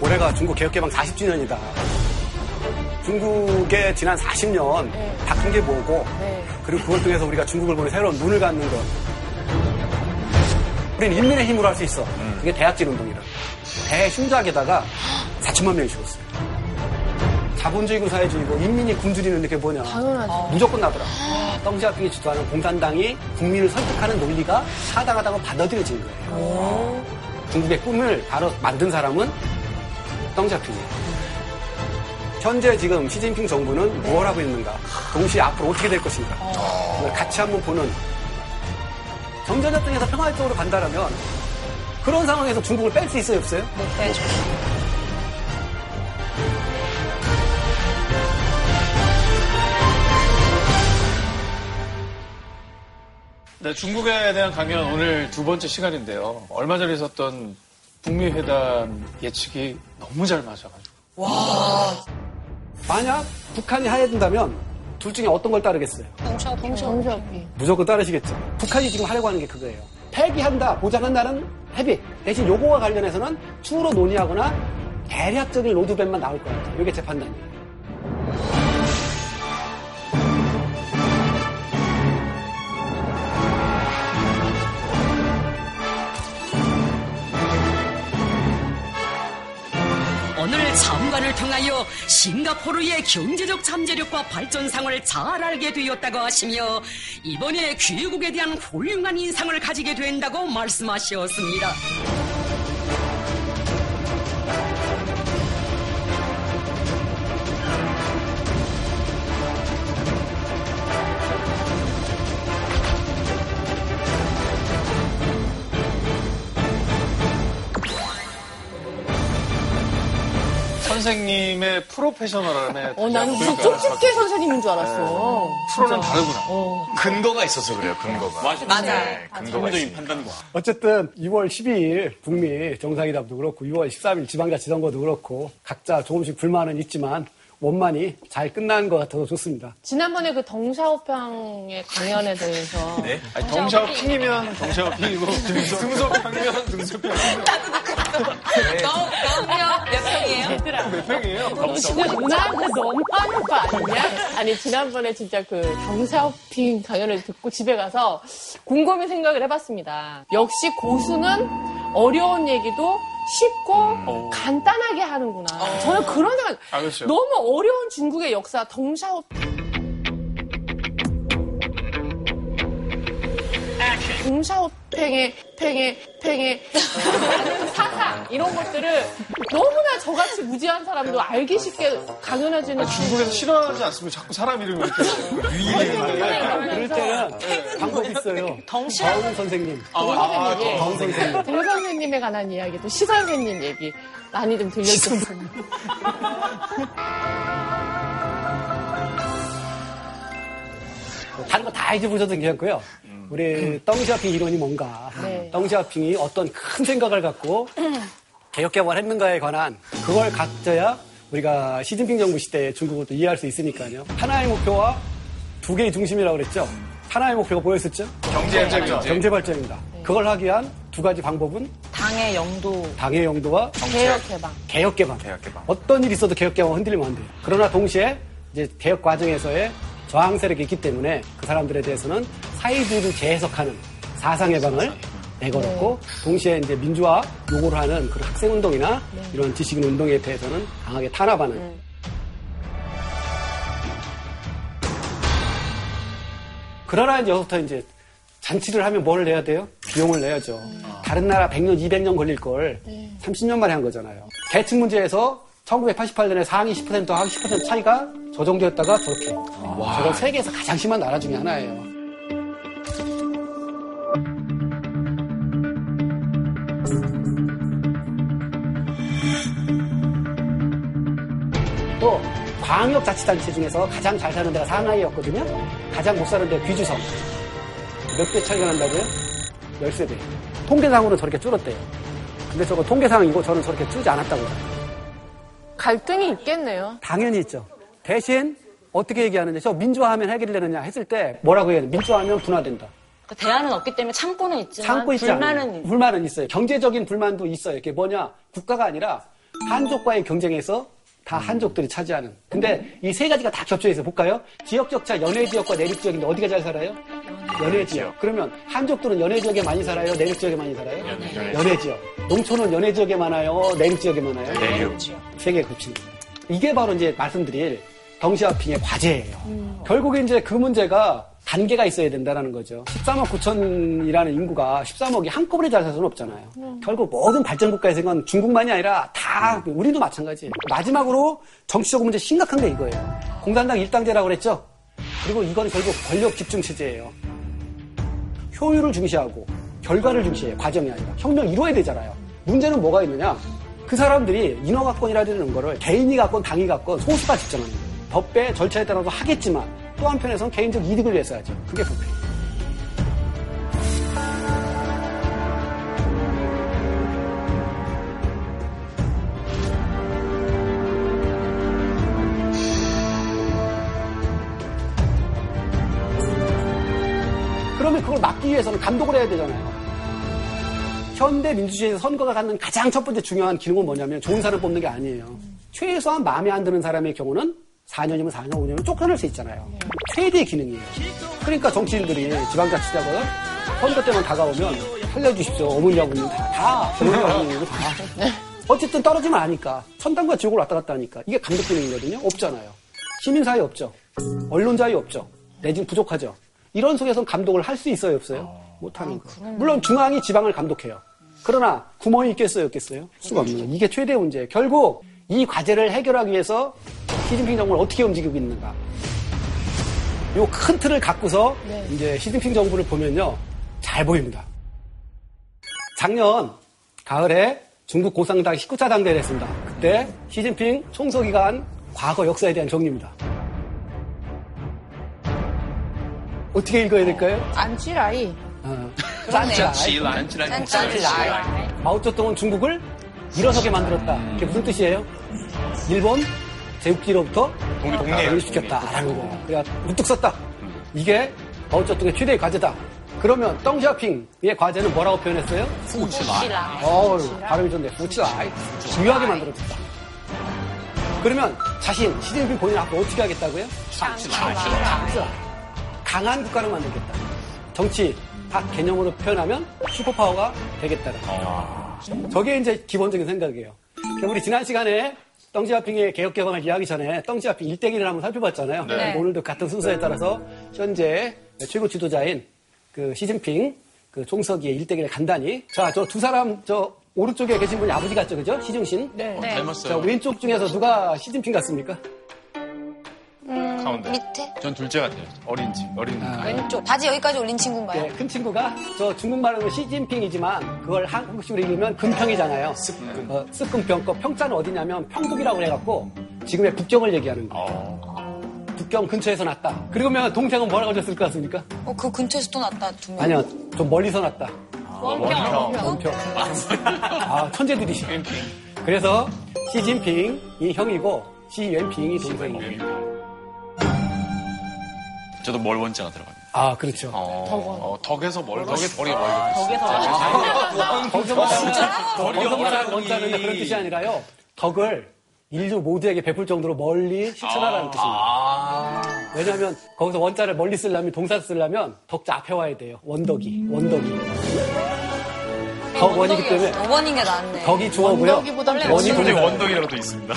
올해가 중국 개혁개방 40주년이다. 중국의 지난 40년 네. 바뀐 게 뭐고 네. 그리고 그걸 통해서 우리가 중국을 보는 새로운 눈을 갖는 것. 우리는 인민의 힘으로 할 수 있어. 그게 대약진 운동이라. 대흉작에다가 4천만 명이 죽었어요. 자본주의고 사회주의고 인민이 굶주리는 게 뭐냐. 당연하죠. 무조건 나더라. 덩시아핑이 주도하는 공산당이 국민을 설득하는 논리가 타당하다고 받아들여진 거예요. 중국의 꿈을 바로 만든 사람은 덩시아핑이에요. 현재 지금 시진핑 정부는 무엇 하고 있는가? 동시에 앞으로 어떻게 될 것인가? 이걸 같이 한번 보는 정전협정에서 평화적으로 간다라면 그런 상황에서 중국을 뺄 수 있어요, 없어요? 못 빼죠. 네, 중국에 대한 강연 오늘 두 번째 시간인데요. 얼마 전에 있었던 북미 회담 예측이 너무 잘 맞아가지고. 만약 북한이 하야된다면 둘 중에 어떤 걸 따르겠어요? 정시업이. 무조건 따르시겠죠. 북한이 지금 하려고 하는 게 그거예요. 폐기한다, 보장한다는 합의. 대신 요거와 관련해서는 추후로 논의하거나 대략적인 로드맵만 나올 것 같아요. 이게 제 판단이에요. 참관을 통하여 싱가포르의 경제적 잠재력과 발전상을 잘 알게 되었다고 하시며 이번에 귀국에 대한 훌륭한 인상을 가지게 된다고 말씀하셨습니다. 선생님의 프로페셔널함에 어, 나는 무슨 그러니까 쪽집게 선생님인 줄 알았어. 프로는 다르구나. 근거가 있어서 그래요, 근거가. 맞아요. 네, 근거가 있습니다. 판단과. 어쨌든 2월 12일 북미 정상회담도 그렇고 2월 13일 지방자치선거도 그렇고 각자 조금씩 불만은 있지만 원만히 잘 끝난 것 같아서 좋습니다. 지난번에 그 덩샤오평의 강연에 대해서 네? 아니, 덩샤오핑이면 덩샤오핑이고 등소평이면 등소평. 너무 몇 평이에요? 얘들아 몇 평이에요? 누나한테 너무 하는 거 아니냐? 아니 지난번에 진짜 그 덩샤오핑 강연을 듣고 집에 가서 곰곰이 생각을 해봤습니다. 역시 고수는 어려운 얘기도 쉽고 간단하게 하는구나. 저는 그런 생각. 아, 그렇죠. 너무 어려운 중국의 역사 덩샤오 동샤오팽의 팽의 팽의 사상 이런 것들을 너무나 저같이 무지한 사람도 알기 쉽게 강연해주는 아니, 중국에서 싫어하지 않습니까? 자꾸 사람 이름을 이렇게 그럴 때는 방법이 있어요. 덩 선생님. 아, 예. 덩 선생님. 동 선생님에 관한 이야기도 시 선생님 얘기 많이 좀 들려주세요. 다른 거 다 잊어보셔도 괜찮고요. 우리 덩샤핑 이론이 뭔가, 네. 덩샤핑이 어떤 큰 생각을 갖고 개혁개발을 했는가에 관한 그걸 갖져야 우리가 시진핑 정부 시대에 중국을 또 이해할 수 있으니까요. 하나의 목표와 두 개의 중심이라고 그랬죠. 하나의 목표가 뭐였었죠? 경제 발전. 경제 발전입니다. 그걸 하기 위한 두 가지 방법은 당의 영도 당의 영도와 개혁 개방. 개혁 개방. 개혁 개방. 어떤 일이 있어도 개혁 개방 흔들리면 안 돼요. 그러나 동시에 이제 개혁 과정에서의 저항 세력이 있기 때문에 그 사람들에 대해서는 사회주의를 재해석하는 사상 해방을 내걸었고 동시에 이제 민주화 요구를 하는 그런 학생 운동이나 이런 지식인 운동에 대해서는 강하게 탄압하는 그러나 이제 여기부터 이제 잔치를 하면 뭘 내야 돼요? 비용을 내야죠. 다른 나라 100년, 200년 걸릴 걸 30년 만에 한 거잖아요. 계층 문제에서 1988년에 상위 10%, 하위 10% 차이가 저 정도였다가 저렇게. 저건 세계에서 가장 심한 나라 중에 하나예요. 또 광역자치단체 중에서 가장 잘 사는 데가 상하이였거든요. 가장 못 사는 데가 귀주성. 몇배 차이가 난다고요? 13배. 통계상으로는 저렇게 줄었대요. 근데 저거 통계상이고 저는 저렇게 줄지 않았다고 해요. 갈등이 있겠네요. 당연히 있죠. 대신 어떻게 얘기하느냐. 저 민주화하면 해결이 되느냐 했을 때 뭐라고 해야 돼? 민주화하면 분화된다. 그러니까 대안은 없기 때문에 참고는 있지만 참고 있지 불만은 않아요. 불만은 있어요. 경제적인 불만도 있어요. 이게 뭐냐? 국가가 아니라 한족과의 경쟁에서 다 한족들이 차지하는. 근데 이 세 가지가 다 겹쳐 있어 볼까요? 지역적 차 연해 지역과 내륙 지역인데 어디가 잘 살아요? 연해 지역. 그러면 한족들은 연해 지역에 많이 살아요? 내륙 지역에 많이 살아요? 연해 지역. 농촌은 연해 지역에 많아요? 내륙 지역에 많아요? 내륙. 세계 겹치는. 이게 바로 이제 말씀드릴 덩시아핑의 과제예요. 결국에 이제 그 문제가 단계가 있어야 된다는 거죠. 13억 9천이라는 인구가 13억이 한꺼번에 잘 살 수는 없잖아요. 결국 모든 발전 국가에서는 중국만이 아니라 다 우리도 마찬가지예요. 마지막으로 정치적 문제 심각한 게 이거예요. 공산당 일당제라고 그랬죠. 그리고 이건 결국 권력 집중 체제예요. 효율을 중시하고 결과를 중시해요. 과정이 아니라. 혁명 이루어야 되잖아요. 문제는 뭐가 있느냐? 그 사람들이 인허가권이라는 거를 개인이 갖건 당이 갖건 소수가 집정하는 거예요. 법배 절차에 따라서 하겠지만 또 한편에서는 개인적 이득을 위해서 하죠. 그게 불패. 그러면 그걸 막기 위해서는 감독을 해야 되잖아요. 현대 민주주의에서 선거가 갖는 가장 첫 번째 중요한 기능은 뭐냐면 좋은 사람 뽑는 게 아니에요. 최소한 마음에 안 드는 사람의 경우는 4년이면 4년, 5년이면 쫓겨날 수 있잖아요. 최대의 기능이에요. 그러니까 정치인들이 지방자치자가 선거 때만 다가오면 살려주십시오. 어머니 아버님 다, 다, 어머니 아버님 다. 어쨌든 떨어지면 아니까. 천당과 지옥을 왔다 갔다 하니까. 이게 감독 기능이거든요. 없잖아요. 시민사회 없죠. 언론 자유 없죠. 내지는 부족하죠. 이런 속에서 감독을 할 수 있어요, 없어요? 못하는 거. 물론 중앙이 지방을 감독해요. 그러나 구멍이 있겠어요, 없겠어요? 수가 없는 거예요. 이게 최대 문제예요. 결국 이 과제를 해결하기 위해서 시진핑 정부를 어떻게 움직이고 있는가. 요 큰 틀을 갖고서 이제 시진핑 정부를 보면요. 잘 보입니다. 작년 가을에 중국 고상당 19차 당대를 했습니다. 그때 시진핑 총서기가 한 과거 역사에 대한 정리입니다. 어떻게 읽어야 될까요? 안찌라이. 어, 짠짜이. 마오쩌둥은 중국을 일어서게 만들었다. 그게 무슨 뜻이에요? 일본 제국기로부터 독립시켰다라는 거예요. 그래야 우뚝 섰다. 이게 마오쩌둥의 최대의 과제다. 그러면 덩샤핑의 과제는 뭐라고 표현했어요? 후치라. 어우, 발음이 좋네. 후치라이. 중요하게 만들어줬다. 그러면 자신, 시진핑 본인 앞으로 어떻게 하겠다고요? 후치라이. 강한 국가를 만들겠다. 정치, 딱 개념으로 표현하면 슈퍼파워가 되겠다는 거죠. 저게 이제 기본적인 생각이에요. 우리 지난 시간에 덩시아핑의 개혁 개방을 이해하기 전에 덩시아핑 일대기를 한번 살펴봤잖아요. 네. 오늘도 같은 순서에 따라서 현재 최고 지도자인 그 시진핑 그 총서기의 일대기를 간단히 자 저 두 사람 저 오른쪽에 계신 분이 아버지 같죠, 그죠? 시중신. 네. 자 왼쪽 중에서 누가 시진핑 같습니까? 가운데. 밑에 전 둘째 같아요. 어린지, 어린. 왼쪽 바지 여기까지 올린 친구인가요? 네, 큰 친구가 저 중국말로는 시진핑이지만 그걸 한국식으로 읽으면 금평이잖아요. 습금. 어, 습금평. 그 평자는 어디냐면 평북이라고 해갖고 지금의 북경을 얘기하는 거예요. 북경 근처에서 났다. 그러면 동생은 뭐라고 하셨을 것 같습니까? 어, 그 근처에서 또 났다 두 명. 아니요, 좀 멀리서 났다. 원평. 아, 천재들이시. 그래서 시진핑이 형이고 시연핑이 동생이에요. 저도 멀 원자가 들어갑니다. 아, 그렇죠. 어, 덕에서 멀, 덕에 덜이 멀겠어. 거기서 거기서 말하는 원자는 그런 뜻이 아니라요. 덕을 인류 모두에게 베풀 정도로 멀리 실천하라는 뜻입니다. 왜냐하면 거기서 원자를 멀리 쓰려면 동사 쓰려면 덕자 앞에 와야 돼요. 원덕이, 원덕이. 덕 원이기 때문에 원인 게 낫네. 덕이 주어고요. 원덕이보다 원이 동사. 원덕이라고 또 있습니다.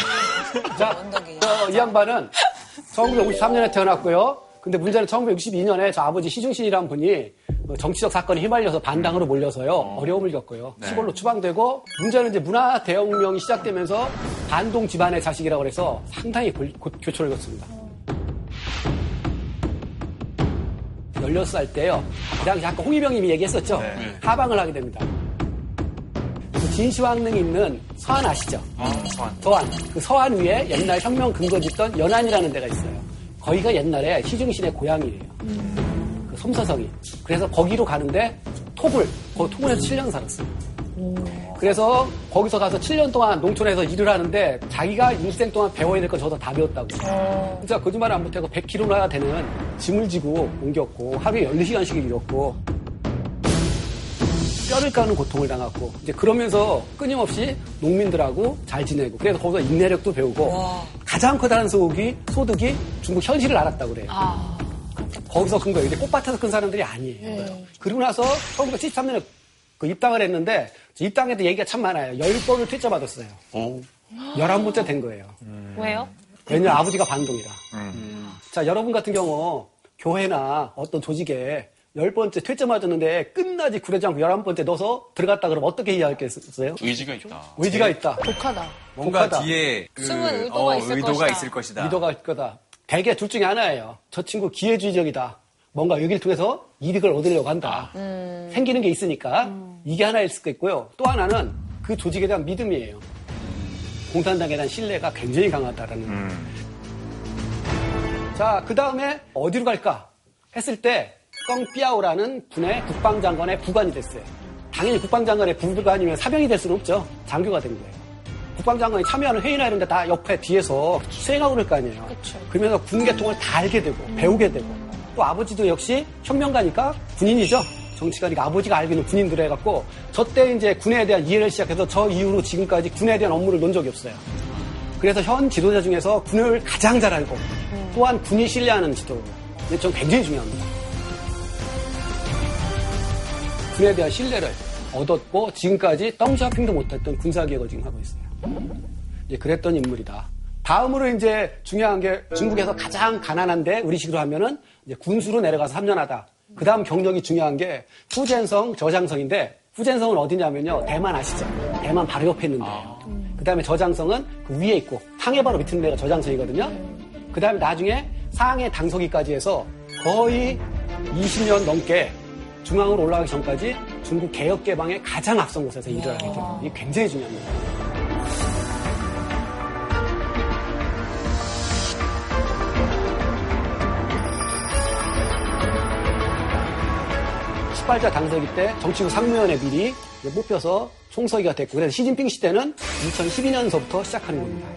자, 원덕이. 저, 이 양반은 1953년에 태어났고요. 근데 문제는 1962년에 저 아버지 시중신이라는 분이 뭐 정치적 사건에 휘말려서 반당으로 몰려서요. 어 려움을 겪고요. 시골로 추방되고 문제는 이제 문화 대혁명이 시작되면서 반동 집안의 자식이라고 해서 상당히 골- 고- 교초를 겪습니다. 16살 때요. 그 당시 아까 홍위병님이 얘기했었죠. 하방을 하게 됩니다. 그 진시황릉 있는 서안 아시죠? 서안. 그 서안 위에 옛날 혁명 근거 짓던 연안이라는 데가 있어요. 거기가 옛날에 시중신의 고향이에요. 그 솜서성이. 그래서 거기로 가는데 톡을, 그 톡을에서 7년 살았어요. 그래서 거기서 가서 7년 동안 농촌에서 일을 하는데 자기가 일생 동안 배워야 될 건 저도 다 배웠다고. 진짜 거짓말 안 못하고 100km나 되는 짐을 지고 옮겼고 하루에 14시간씩 일었고 뼈를 까는 고통을 당했고 이제 그러면서 끊임없이 농민들하고 잘 지내고 그래서 거기서 인내력도 배우고 가장 커다란 소득이 소득이 중국 현실을 알았다고 그래요. 거기서 큰 거예요. 이제 꽃밭에서 큰 사람들이 아니에요. 그리고 나서 1973년에 그 입당을 했는데 입당에도 얘기가 참 많아요. 10번을 퇴짜 받았어요. 오. 11번째 된 거예요. 왜요? 왜냐 아버지가 반동이라. 자 여러분 같은 경우 교회나 어떤 조직에 열 번째 퇴짜 맞았는데 끝나지 구려지 않고 열한 번째 넣어서 들어갔다 그러면 어떻게 이해하겠어요? 의지가 있다. 의지가 있다. 독하다. 뭔가 독하다. 뒤에 그, 숨은 의도가 어, 있을 의도가 것이다. 있을 것이다. 리더가 있을 거다. 대개 둘 중에 하나예요. 저 친구 기회주의적이다. 뭔가 여기를 통해서 이득을 얻으려고 한다. 생기는 게 있으니까 이게 하나일 수도 있고요. 또 하나는 그 조직에 대한 믿음이에요. 공산당에 대한 신뢰가 굉장히 강하다라는. 자, 그 다음에 어디로 갈까 했을 때 껑삐아오라는 군의 국방장관의 부관이 됐어요. 당연히 국방장관의 부관이면 사병이 될 수는 없죠. 장교가 된 거예요. 국방장관이 참여하는 회의나 이런 데 다 옆에 뒤에서 수행하고 그럴 거 아니에요. 그러면서 군 계통을 다 알게 되고 배우게 되고 또 아버지도 역시 현명가니까 군인이죠. 정치가니까 아버지가 알고 있는 군인들 해갖고 저 때 이제 군에 대한 이해를 시작해서 저 이후로 지금까지 군에 대한 업무를 놓은 적이 없어요. 그래서 현 지도자 중에서 군을 가장 잘 알고 또한 군이 신뢰하는 지도. 이게 전 굉장히 중요합니다. 군에 대한 신뢰를 얻었고 지금까지 덩샤핑도 못했던 군사개혁을 지금 하고 있어요. 이제 그랬던 인물이다. 다음으로 이제 중요한 게 중국에서 가장 가난한데 우리식으로 하면은 군수로 내려가서 3년 하다. 그 다음 경력이 중요한 게 후젠성, 저장성인데 후젠성은 어디냐면요. 대만 아시죠? 대만 바로 옆에 있는데요. 그 다음에 저장성은 그 위에 있고 상해 바로 밑에 있는 데가 저장성이거든요. 그 다음에 나중에 상해 당서기까지 해서 거의 20년 넘게 중앙으로 올라가기 전까지 중국 개혁 개방의 가장 앞선 곳에서 일을 하게 돼요. 이게 굉장히 중요합니다. 식발자 당서기 때 정치국 상무위원회 미리 뽑혀서 총서기가 됐고 그래서 시진핑 시대는 2012년서부터 시작하는 겁니다.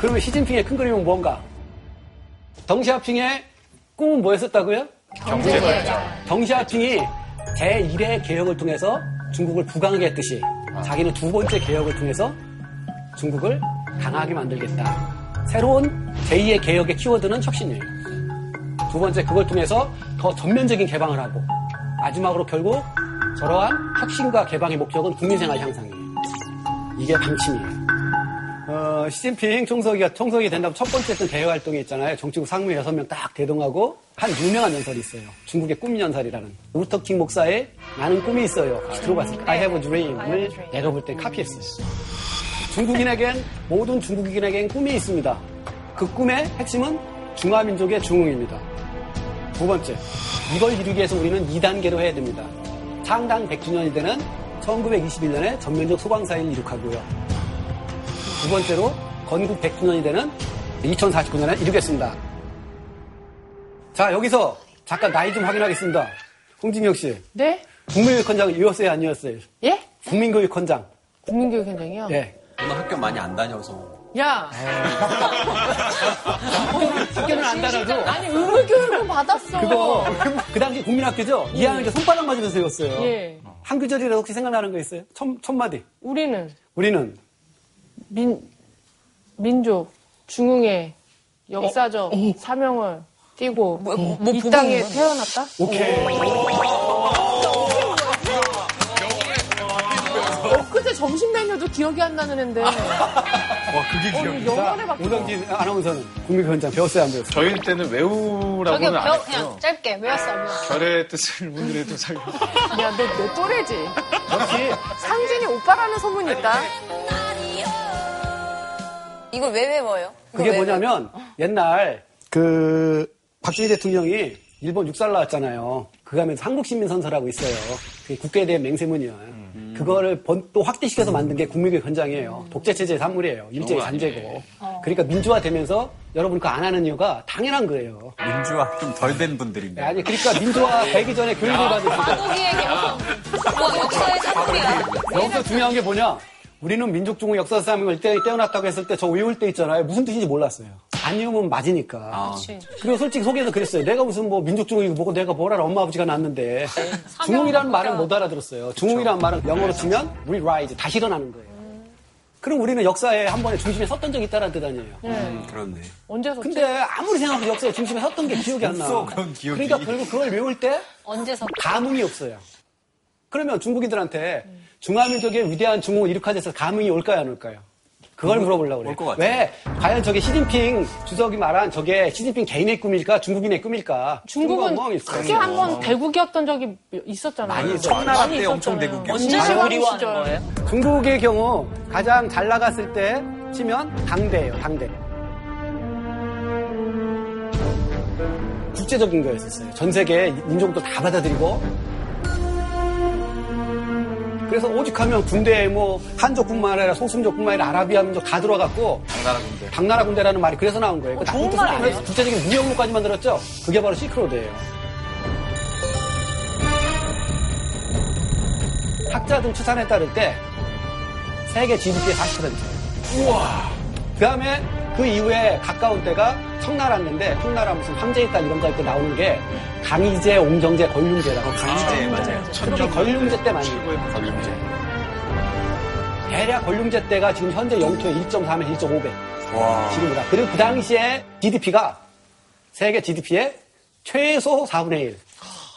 그러면 시진핑의 큰 그림은 뭔가? 덩시아핑의 꿈은 뭐였었다고요? 경제 발전. 덩시아핑이 제1의 개혁을 통해서 중국을 부강하게 했듯이 자기는 두 번째 개혁을 통해서 중국을 강하게 만들겠다. 새로운 제2의 개혁의 키워드는 혁신이에요. 두 번째 그걸 통해서 더 전면적인 개방을 하고 마지막으로 결국 저러한 혁신과 개방의 목적은 국민생활 향상이에요. 이게 방침이에요. 어, 시진핑 총서기가 총서기 된다면 첫 번째 했던 대외 활동이 있잖아요. 정치국 상무 여섯 명 딱 대동하고 한 유명한 연설이 있어요. 중국의 꿈 연설이라는 루터킹 목사의 나는 꿈이 있어요. 혹시 들어봤어요? I have a dream을 내가 볼 때 카피했어요. 중국인에겐 모든 중국인에겐 꿈이 있습니다. 그 꿈의 핵심은 중화민족의 중흥입니다. 두 번째, 이걸 이루기 위해서 우리는 2단계로 해야 됩니다. 창당 100주년이 되는 1921년에 전면적 소방사를 이룩하고요. 두 번째로 건국 100주년이 되는 2049년에 이루겠습니다. 자, 여기서 잠깐 나이 좀 확인하겠습니다. 홍진경 씨, 네? 국민교육헌장 이었어요, 아니었어요? 예? 국민교육헌장. 국민교육현장이요? 예. 저는 학교 많이 안 다녀서. 야! 학교는 안 다녀도 아니, 의무교육은 받았어. 그거 그 당시 국민학교죠? 2학년 때 손바닥 맞으면서 외웠어요. 예. 한 구절이라도 혹시 생각나는 거 있어요? 첫, 첫 마디. 우리는 우리는 민, 민족, 중흥의 역사적 사명을 띠고 뭐, 뭐, 뭐이 땅에 거야? 태어났다? 오케이. 엊그제 점심 메뉴도 기억이 안 나는 앤데. 와, 그게 어, 기억이 영어를 바뀌어. 오정진 아나운서는 국민교육헌장 배웠어요, 안 배웠어요? 저희 때는 저기 외우라고는 안 배워, 했고요. 그냥 짧게 외웠어, 안 외웠어. 별의 뜻을 오늘의 도 살고. 야, 너 내 또래지? 역시 상진이 오빠라는 소문이 있다? 이걸 왜 외워요? 그게 왜 뭐냐면 옛날 그 박정희 대통령이 일본 육살 나왔잖아요. 그 가면서 한국시민선서라고 있어요. 그게 국가에 대한 맹세문이에요. 그거를 번- 또 확대시켜서 만든 게 국민교육 현장이에요. 독재체제의 산물이에요. 일제의 잔재고. 그러니까 민주화되면서 여러분 그거 안 하는 이유가 당연한 거예요. 민주화 좀 덜 된 분들인데. 아니 그러니까 민주화 되기 전에 교육을 받으시고 바보기의 개성. 뭐, 역사의 산물이야. 여기서 중요한 게 뭐냐? 우리는 민족 중국 역사상을 떼, 떼어놨다고 했을 때 저 외울 때 있잖아요. 무슨 뜻인지 몰랐어요. 안 외우면 맞으니까. 아, 그리고 솔직히 속에서 그랬어요. 내가 무슨 뭐 민족 중국이고 뭐고 내가 뭘 알아. 엄마 아버지가 낳았는데. 중국이라는 말은 못 알아들었어요. 중국이라는 말은 영어로 치면 re-rise, 다시 일어나는 거예요. 그럼 우리는 역사에 한 번에 중심에 섰던 적이 있다는 뜻 아니에요. 음, 그렇네. 언제 섰지? 근데 아무리 생각해도 역사에 중심에 섰던 게 기억이 안 나. 없어, 그런 기억이. 그러니까 결국 그걸 외울 때 언제서? 감흥이 없어요. 그러면 중국인들한테 중화민족의 위대한 중국을 이룩하지 해서 감흥이 올까요, 안 올까요? 그걸 물어보려고 그래요. 같아요. 왜? 과연 저게 시진핑 주석이 말한 저게 시진핑 개인의 꿈일까, 중국인의 꿈일까? 중국은. 크게 한 번 대국이었던 적이 있었잖아요. 많이 청나라 때 엄청 있었잖아요. 대국이었어요. 언제 그리워하는 시절. 거예요? 중국의 경우 가장 잘 나갔을 때 치면 당대예요, 당대. 국제적인 거였었어요. 전 세계 민족들 다 받아들이고. 그래서 오직하면 군대에 뭐 한족뿐만 아니라 소수민족뿐만 아니라 아라비아 민족 다 들어갔고 당나라 군대. 당나라 군대라는 말이 그래서 나온 거예요. 그 나쁜 좋은 말이네요. 해서 구체적인 무역로까지 만들었죠. 그게 바로 시크로드예요. 학자들 추산에 따를 때 세계 GDP의 40%예요. 우와. 그 다음에 그 이후에 가까운 때가 청나라인데 청나라 무슨 황제의딸 이런 거 할 때 나오는 게 강희제, 옹정제, 권륜제라고. 강희제, 맞아요. 특히 권륜제 때 많이. 권륜제. 대략 권륜제 때가 지금 현재 영토의 1.3에 1.5배. 와. 지금보다. 그리고 그 당시에 GDP가 세계 GDP의 최소 4분의 1,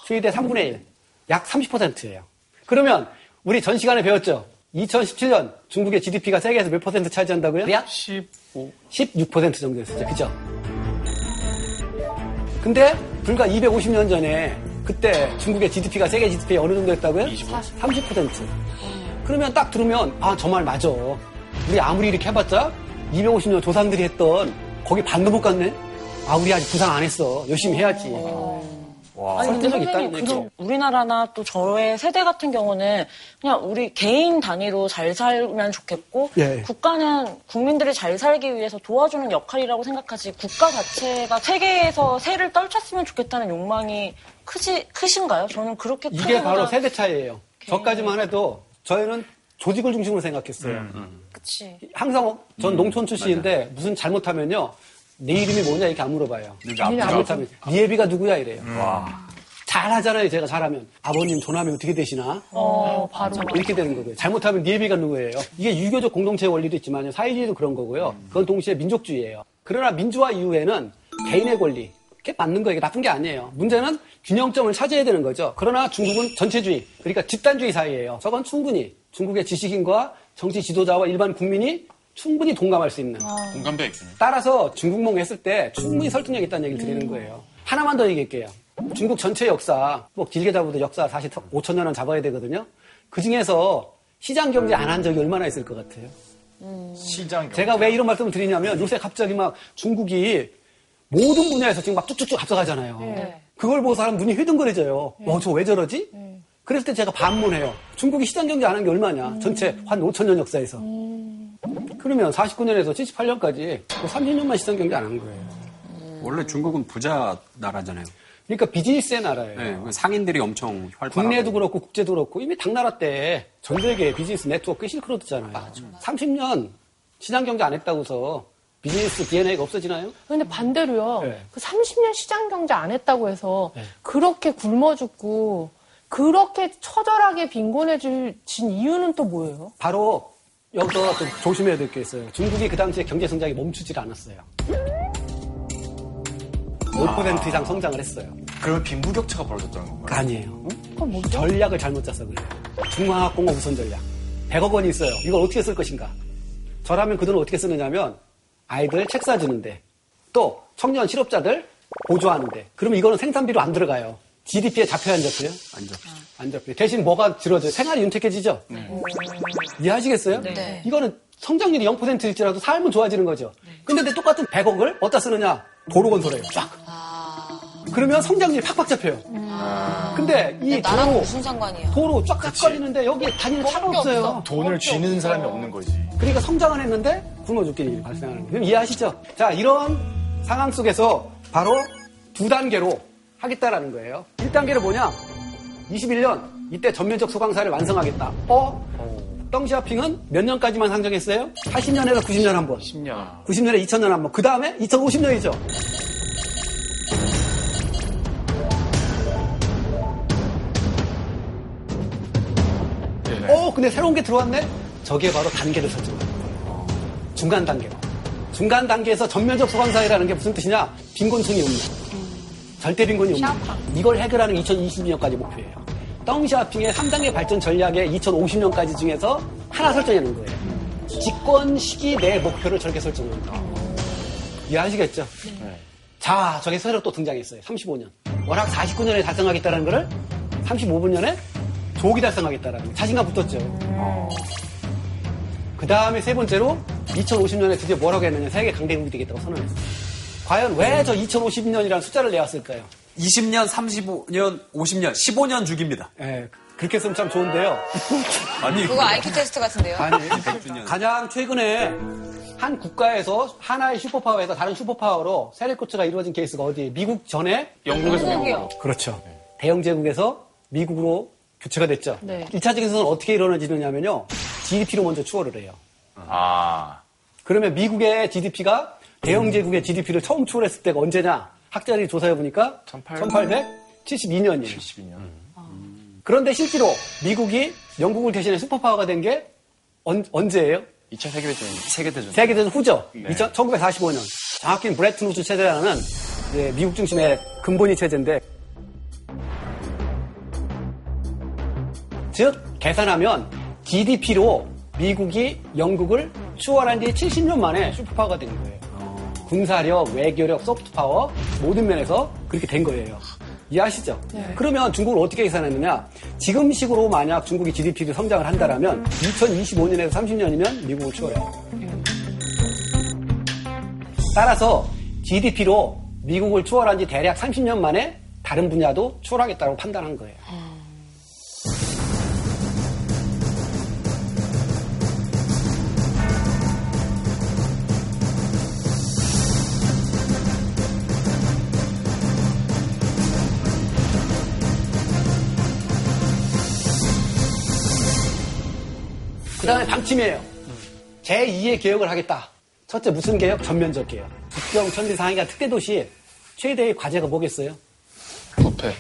최대 3분의 1, 약 30%예요. 그러면 우리 전 시간에 배웠죠? 2017년 중국의 GDP가 세계에서 몇 퍼센트 차지한다고요? 약 15. 16% 정도였었죠. 그죠? 근데 불과 250년 전에 그때 중국의 GDP가 세계 GDP에 어느 정도였다고요? 30%. 그러면 딱 들으면 아 저 말 맞아. 우리 아무리 이렇게 해봤자 250년 조상들이 했던 거기 반도 못 갔네. 아 우리 아직 부상 안 했어. 열심히 해야지. 와. 아니 근데 선생님 얘기죠. 그런 우리나라나 또 저의 세대 같은 경우는 그냥 우리 개인 단위로 잘 살면 좋겠고 예. 국가는 국민들이 잘 살기 위해서 도와주는 역할이라고 생각하지 국가 자체가 세계에서 새를 떨쳤으면 좋겠다는 욕망이 크지 크신가요? 저는 그렇게 이게 크게 바로 세대 차이예요. 저까지만 해도 저희는 조직을 중심으로 생각했어요. 그치. 항상 전 농촌 출신인데 무슨 잘못하면요. 내 이름이 뭐냐 이렇게 안 물어봐요. 이게 잘못하면 네 애비가 누구야 이래요. 와. 잘하잖아요. 제가 잘하면 아버님 조남이 어떻게 되시나 어, 바로. 이렇게 되는 거고요. 잘못하면 네 애비가 누구예요. 이게 유교적 공동체 원리도 있지만 사회주의도 그런 거고요. 그건 동시에 민족주의예요. 그러나 민주화 이후에는 개인의 권리 그게 맞는 거예요. 이게 나쁜 게 아니에요. 문제는 균형점을 찾아야 되는 거죠. 그러나 중국은 전체주의 그러니까 집단주의 사회예요. 저건 충분히 중국의 지식인과 정치 지도자와 일반 국민이 충분히 동감할 수 있는 공감대 있군요. 따라서 중국몽 했을 때 충분히 설득력 있다는 얘기를 드리는 거예요. 하나만 더 얘기할게요. 중국 전체 역사, 뭐 길게 잡아도 역사 사실 5천 년은 잡아야 되거든요. 그 중에서 시장 경제 안 한 적이 얼마나 있을 것 같아요? 시장 경제. 제가 왜 이런 말씀을 드리냐면 요새 갑자기 막 중국이 모든 분야에서 지금 막 쭉쭉쭉 앞서가잖아요. 네. 그걸 보고 사람 눈이 휘둥그레져요. 어, 저왜 저러지? 그랬을 때 제가 반문해요. 중국이 시장 경제 안 한 게 얼마냐? 전체 한 5천 년 역사에서. 그러면 49년에서 78년까지 30년만 시장 경제 안 한 거예요. 원래 중국은 부자 나라잖아요. 그러니까 비즈니스의 나라예요. 네, 그 상인들이 엄청 활발하고. 국내도 그렇고 국제도 그렇고 이미 당나라 때 전 세계 비즈니스 네트워크 실크로드잖아요. 30년 시장 경제 안 했다고 해서 비즈니스 DNA가 없어지나요? 근데 반대로요. 네. 그 30년 시장 경제 안 했다고 해서 네. 그렇게 굶어 죽고 그렇게 처절하게 빈곤해진 이유는 또 뭐예요? 바로 여기서 좀 조심해야 될 게 있어요. 중국이 그 당시에 경제 성장이 멈추질 않았어요. 5% 이상 성장을 했어요. 그러면 빈부격차가 벌어졌다는 건가요? 그 아니에요. 그건 뭐죠? 전략을 잘못 짰어 그래요. 중화학공업 우선 전략. 100억 원이 있어요. 이걸 어떻게 쓸 것인가? 저라면 그 돈을 어떻게 쓰느냐면 아이들 책 사주는데 또 청년 실업자들 보조하는데 그러면 이거는 생산비로 안 들어가요. GDP에 잡혀야 안 잡혀요? 안 잡히죠. 안 잡혀요. 대신 뭐가 줄어져요? 생활이 윤택해지죠? 이해하시겠어요? 네. 이거는 성장률이 0%일지라도 삶은 좋아지는 거죠. 근데 내 똑같은 100억을 어디다 쓰느냐? 도로 건설해요. 쫙. 그러면 성장률이 팍팍 잡혀요. 근데 이 나랑 도로, 무슨 상관이야? 도로 쫙쫙거리는데 여기에 다니는 차가 없어요. 돈을 쥐는 사람이 없는 거지. 그러니까 성장은 했는데 굶어 죽게 일이 발생하는 거예요. 그럼 이해하시죠? 자, 이런 상황 속에서 바로 두 단계로 하겠다라는 거예요. 1단계는 뭐냐? 21년 이때 전면적 소강사를 완성하겠다. 어? 덩샤핑은 몇 년까지만 상정했어요? 80년에서 90년 한 번. 10년. 90년에 2000년 한 번. 그 다음에 2050년이죠. 네. 어, 근데 새로운 게 들어왔네? 저게 바로 단계를 설정하는 거예요. 중간 단계로. 중간 단계에서 전면적 소강사회라는 게 무슨 뜻이냐? 빈곤층이 없는. 절대 빈곤이 없는. 이걸 해결하는 2020년까지 목표예요. 덩샤핑의 3단계 발전 전략의 2050년까지 중에서 하나 설정해 놓은 거예요. 집권 시기 내 목표를 저렇게 설정합니다. 이해하시겠죠? 자, 저게 새로 또 등장했어요. 35년. 워낙 49년에 달성하겠다는 거를 35분년에 조기 달성하겠다라는 거. 자신감 붙었죠. 그 다음에 세 번째로 2050년에 드디어 뭐라고 했느냐. 세계 강대국이 되겠다고 선언했어요. 과연 왜 저 2050년이라는 숫자를 내놨을까요? 20년, 35년, 50년, 15년 주기입니다. 예, 그렇게 했으면 참 좋은데요. 아니, 그거 IQ 테스트 같은데요? 아니, 100주년. 가장 최근에 한 국가에서 하나의 슈퍼파워에서 다른 superpower로 세력 교체가 이루어진 케이스가 어디에? 미국 전에? 영국에서 영국이요. 미국으로. 그렇죠. 대영 제국에서 미국으로 교체가 됐죠. 네. 1차 적에서는 어떻게 일어나지느냐면요. GDP로 먼저 추월을 해요. 아. 그러면 미국의 GDP가 대영 제국의 GDP를 처음 추월했을 때가 언제냐? 학자들이 조사해 보니까 1872년이에요. 72년. 그런데 실제로 미국이 영국을 대신해 슈퍼파워가 된 게 언제예요? 2차 세계대전. 세계대전. 세계대전 후죠. 2000 1945년. 정확히는 브레튼 우즈 체제라는 이제 미국 중심의 근본이 체제인데 즉 계산하면 GDP로 미국이 영국을 추월한 지 70년 만에 슈퍼파워가 된 거예요. 군사력, 외교력, 소프트 파워 모든 면에서 그렇게 된 거예요. 이해하시죠? 그러면 중국을 어떻게 계산했느냐? 지금 식으로 만약 중국이 GDP를 성장을 한다라면 2025년에서 30년이면 미국을 추월해요. 따라서 GDP로 미국을 추월한 지 대략 30년 만에 다른 분야도 추월하겠다고 판단한 거예요. 그 다음에 방침이에요. 제2의 개혁을 하겠다. 첫째, 무슨 개혁? 전면적 개혁. 북경, 천지, 상해가 특대도시 최대의 과제가 뭐겠어요? 부패.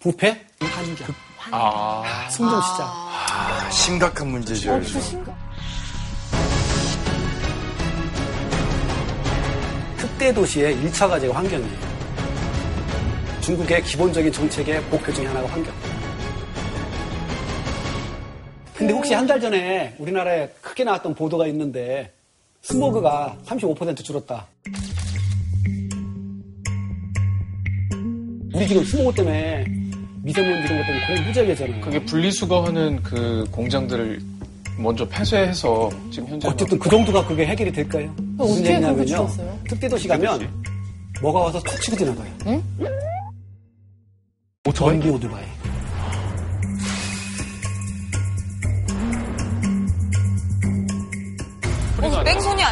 부패? 환경. 아. 숨좀 쉬자. 아, 심각한 문제죠. 요즘. 특대도시의 1차 과제가 환경이에요. 중국의 기본적인 정책의 목표 중에 하나가 환경. 근데 혹시 한 달 전에 우리나라에 크게 나왔던 보도가 있는데 스모그가 35% 줄었다. 우리 지금 스모그 때문에 미세먼지 이런 것 때문에 거의 무지하게잖아요. 그게 분리수거하는 그 공장들을 먼저 폐쇄해서 지금 현재 어쨌든 그 정도가 그게 해결이 될까요? 무슨 어떻게 그렇게 얘기냐면요. 특대도시 가면 뭐가 와서 툭 치고 지나가요. 전기 오토바이.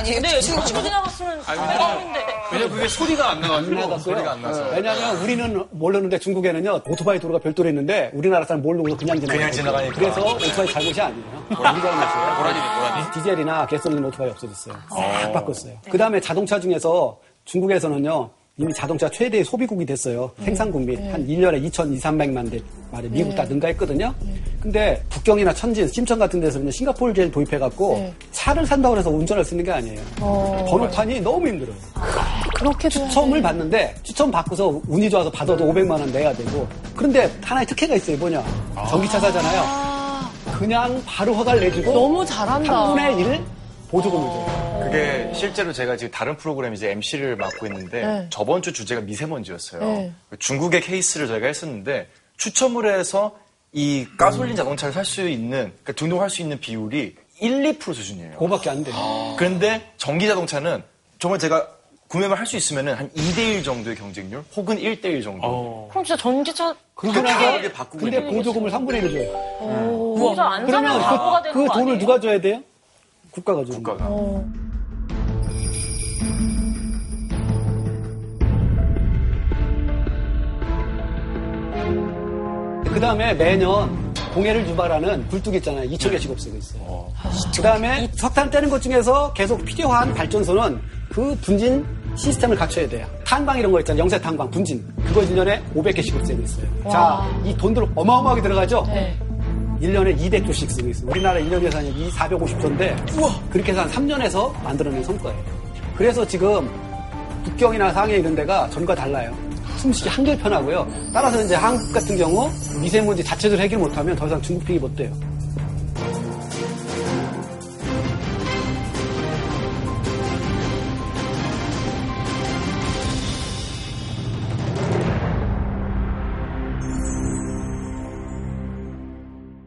아니에요? 네, 지금 치고 지나갔으면 대박인데. 왜냐 그게 소리가 안안 나가지고. 소리가 안 나서. 왜냐하면 우리는 모르는데 중국에는요 오토바이 도로가 별도로 있는데 우리나라 사람 모르고 그냥 지나가요. 그냥 지나가니까. 그래서 오토바이 잘못이 아니에요. 우리가 잘못이에요. 고라니네, 고라니. 디젤이나 가솔린 오토바이 없어졌어요. 다 바꿨어요. 그 다음에 자동차 중에서 중국에서는요 이미 자동차 최대의 소비국이 됐어요. 생산국 및한 1년에 2,200만 대 말에 미국 다 능가했거든요. 근데 북경이나 천진, 심천 같은 데서는 싱가포르제를 도입해갖고 네. 차를 산다고 해서 운전을 쓰는 게 아니에요. 번호판이 너무 힘들어요. 그렇게 도 추첨을 받는데 추첨 받고서 운이 좋아서 받아도 500만 원 내야 되고 그런데 하나의 특혜가 있어요 뭐냐 전기차 사잖아요 그냥 바로 허가를 내주고 너무 잘한다. 3분의 1 보조금을 줘요 그게 실제로 제가 지금 다른 프로그램 이제 MC를 맡고 있는데 네. 저번 주 주제가 미세먼지였어요. 네. 중국의 케이스를 저희가 했었는데 추첨을 해서 이 가솔린 자동차를 살 수 있는 그러니까 등록할 수 있는 비율이 1, 2% 수준이에요. 그거밖에 안 돼요 그런데 전기 자동차는 정말 제가 구매만 할 수 있으면 한 2대1 정도의 경쟁률 혹은 1대1 정도. 그럼 진짜 전기차 나서 바꾸고 근데 보조금을 3분의 1을 줘요 안 사면 그러면 그, 되는 그거 돈을 아니에요? 누가 줘야 돼요? 국가가 줘요 국가가. 그 다음에 매년 공해를 유발하는 굴뚝 있잖아요. 2천 개씩 없애고 있어요. 그 다음에 석탄 떼는 것 중에서 계속 필요한 발전소는 그 분진 시스템을 갖춰야 돼요. 탄광 이런 거 있잖아요. 영세 탄광, 분진. 그거 1년에 500개씩 없애고 있어요. 자, 이 돈들 어마어마하게 들어가죠? 네. 1년에 200조씩 쓰고 있어요. 우리나라 1년 예산이 450조인데 그렇게 해서 한 3년에서 만들어낸 성과예요. 그래서 지금 북경이나 상해 이런 데가 전과 달라요. 숨쉬기 한결 편하고요. 따라서 이제 한국 같은 경우 미세먼지 자체적으로 해결 못하면 더 이상 중국 픽이 못 돼요.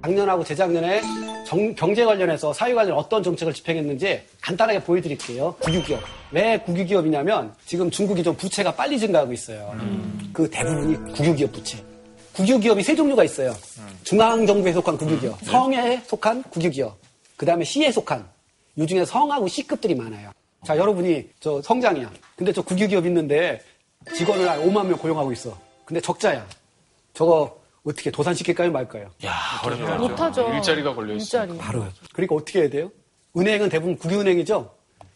작년하고 재작년에 정- 경제 관련해서 사회 관련 어떤 정책을 집행했는지 간단하게 보여드릴게요. 국유기업. 왜 국유기업이냐면 지금 중국이 좀 부채가 빨리 증가하고 있어요. 그 대부분이 국유기업 부채. 국유기업이 세 종류가 있어요. 중앙정부에 속한 국유기업, 성에 속한 국유기업, 그 다음에 시에 속한, 요 중에 성하고 C급들이 많아요. 자, 여러분이 저 성장이야. 근데 저 국유기업 있는데 직원을 한 5만 명 고용하고 있어. 근데 적자야. 저거 어떻게 도산시킬까요, 말까요? 못하죠. 일자리가 걸려 있어. 일자리. 바로. 그러니까 어떻게 해야 돼요? 은행은 대부분 국유은행이죠?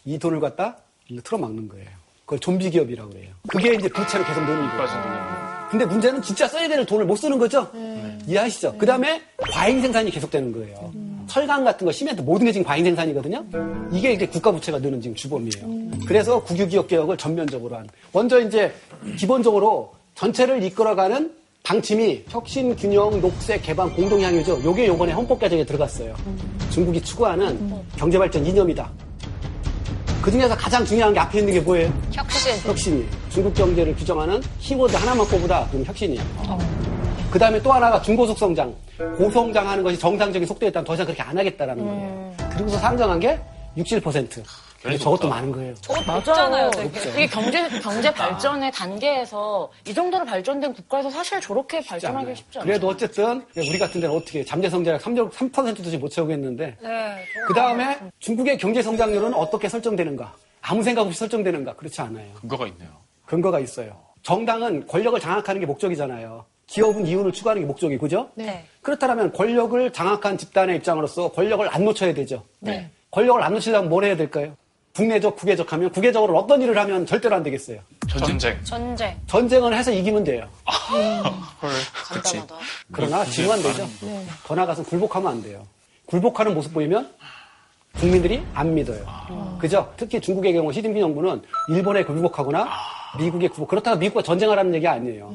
이 돈을 갖다 틀어막는 거예요. 그걸 좀비 기업이라고 그래요. 그게 이제 부채로 계속 느는 거예요. 근데 문제는 진짜 써야 되는 돈을 못 쓰는 거죠? 이해하시죠? 그 다음에 과잉 생산이 계속되는 거예요. 철강 같은 거, 시멘트 모든 게 지금 과잉 생산이거든요? 이게 이게 국가 부채가 느는 지금 주범이에요. 그래서 국유기업 개혁을 전면적으로 한. 먼저 이제 기본적으로 전체를 이끌어가는 방침이 혁신, 균형, 녹색, 개방, 공동향유죠. 요게 요번에 헌법 개정에 들어갔어요. 중국이 추구하는 경제 발전 이념이다. 그 중에서 가장 중요한 게 앞에 있는 게 뭐예요? 혁신. 혁신이 중국 경제를 규정하는 키워드 하나만 꼽으다 그럼 혁신이야. 그 다음에 또 하나가 중고속 성장, 고성장하는 것이 정상적인 속도였다면 더 이상 그렇게 안 하겠다라는 거예요. 그리고서 상정한 게 67%. 근데 저것도 많은 거예요. 맞아요. 되게. 이게 경제 경제 발전의 단계에서 이 정도로 발전된 국가에서 사실 저렇게 발전하기 쉽지 않아요. 그래도 어쨌든 우리 같은 데는 어떻게 잠재 성장률 3%도 지금 못 채우고 있는데 네. 그 다음에 중국의 경제 성장률은 어떻게 설정되는가? 아무 생각 없이 설정되는가? 그렇지 않아요. 근거가 있네요. 근거가 있어요. 정당은 권력을 장악하는 게 목적이잖아요. 기업은 이윤을 추구하는 게 목적이 그죠? 네. 그렇다면 권력을 장악한 집단의 입장으로서 권력을 안 놓쳐야 되죠. 네. 권력을 안 놓치려면 뭘 해야 될까요? 국내적, 국외적 하면 국외적으로 어떤 일을 하면 절대로 안 되겠어요. 전쟁. 전쟁. 전쟁을 해서 이기면 돼요. 간단하다. 그러나 지금 안 되죠. 더 나가서 굴복하면 안 돼요. 굴복하는 모습 보이면 국민들이 안 믿어요. 그죠? 특히 중국의 경우 시진핑 정부는 일본에 굴복하거나 미국에 굴복. 그렇다고 미국과 전쟁하라는 얘기 아니에요.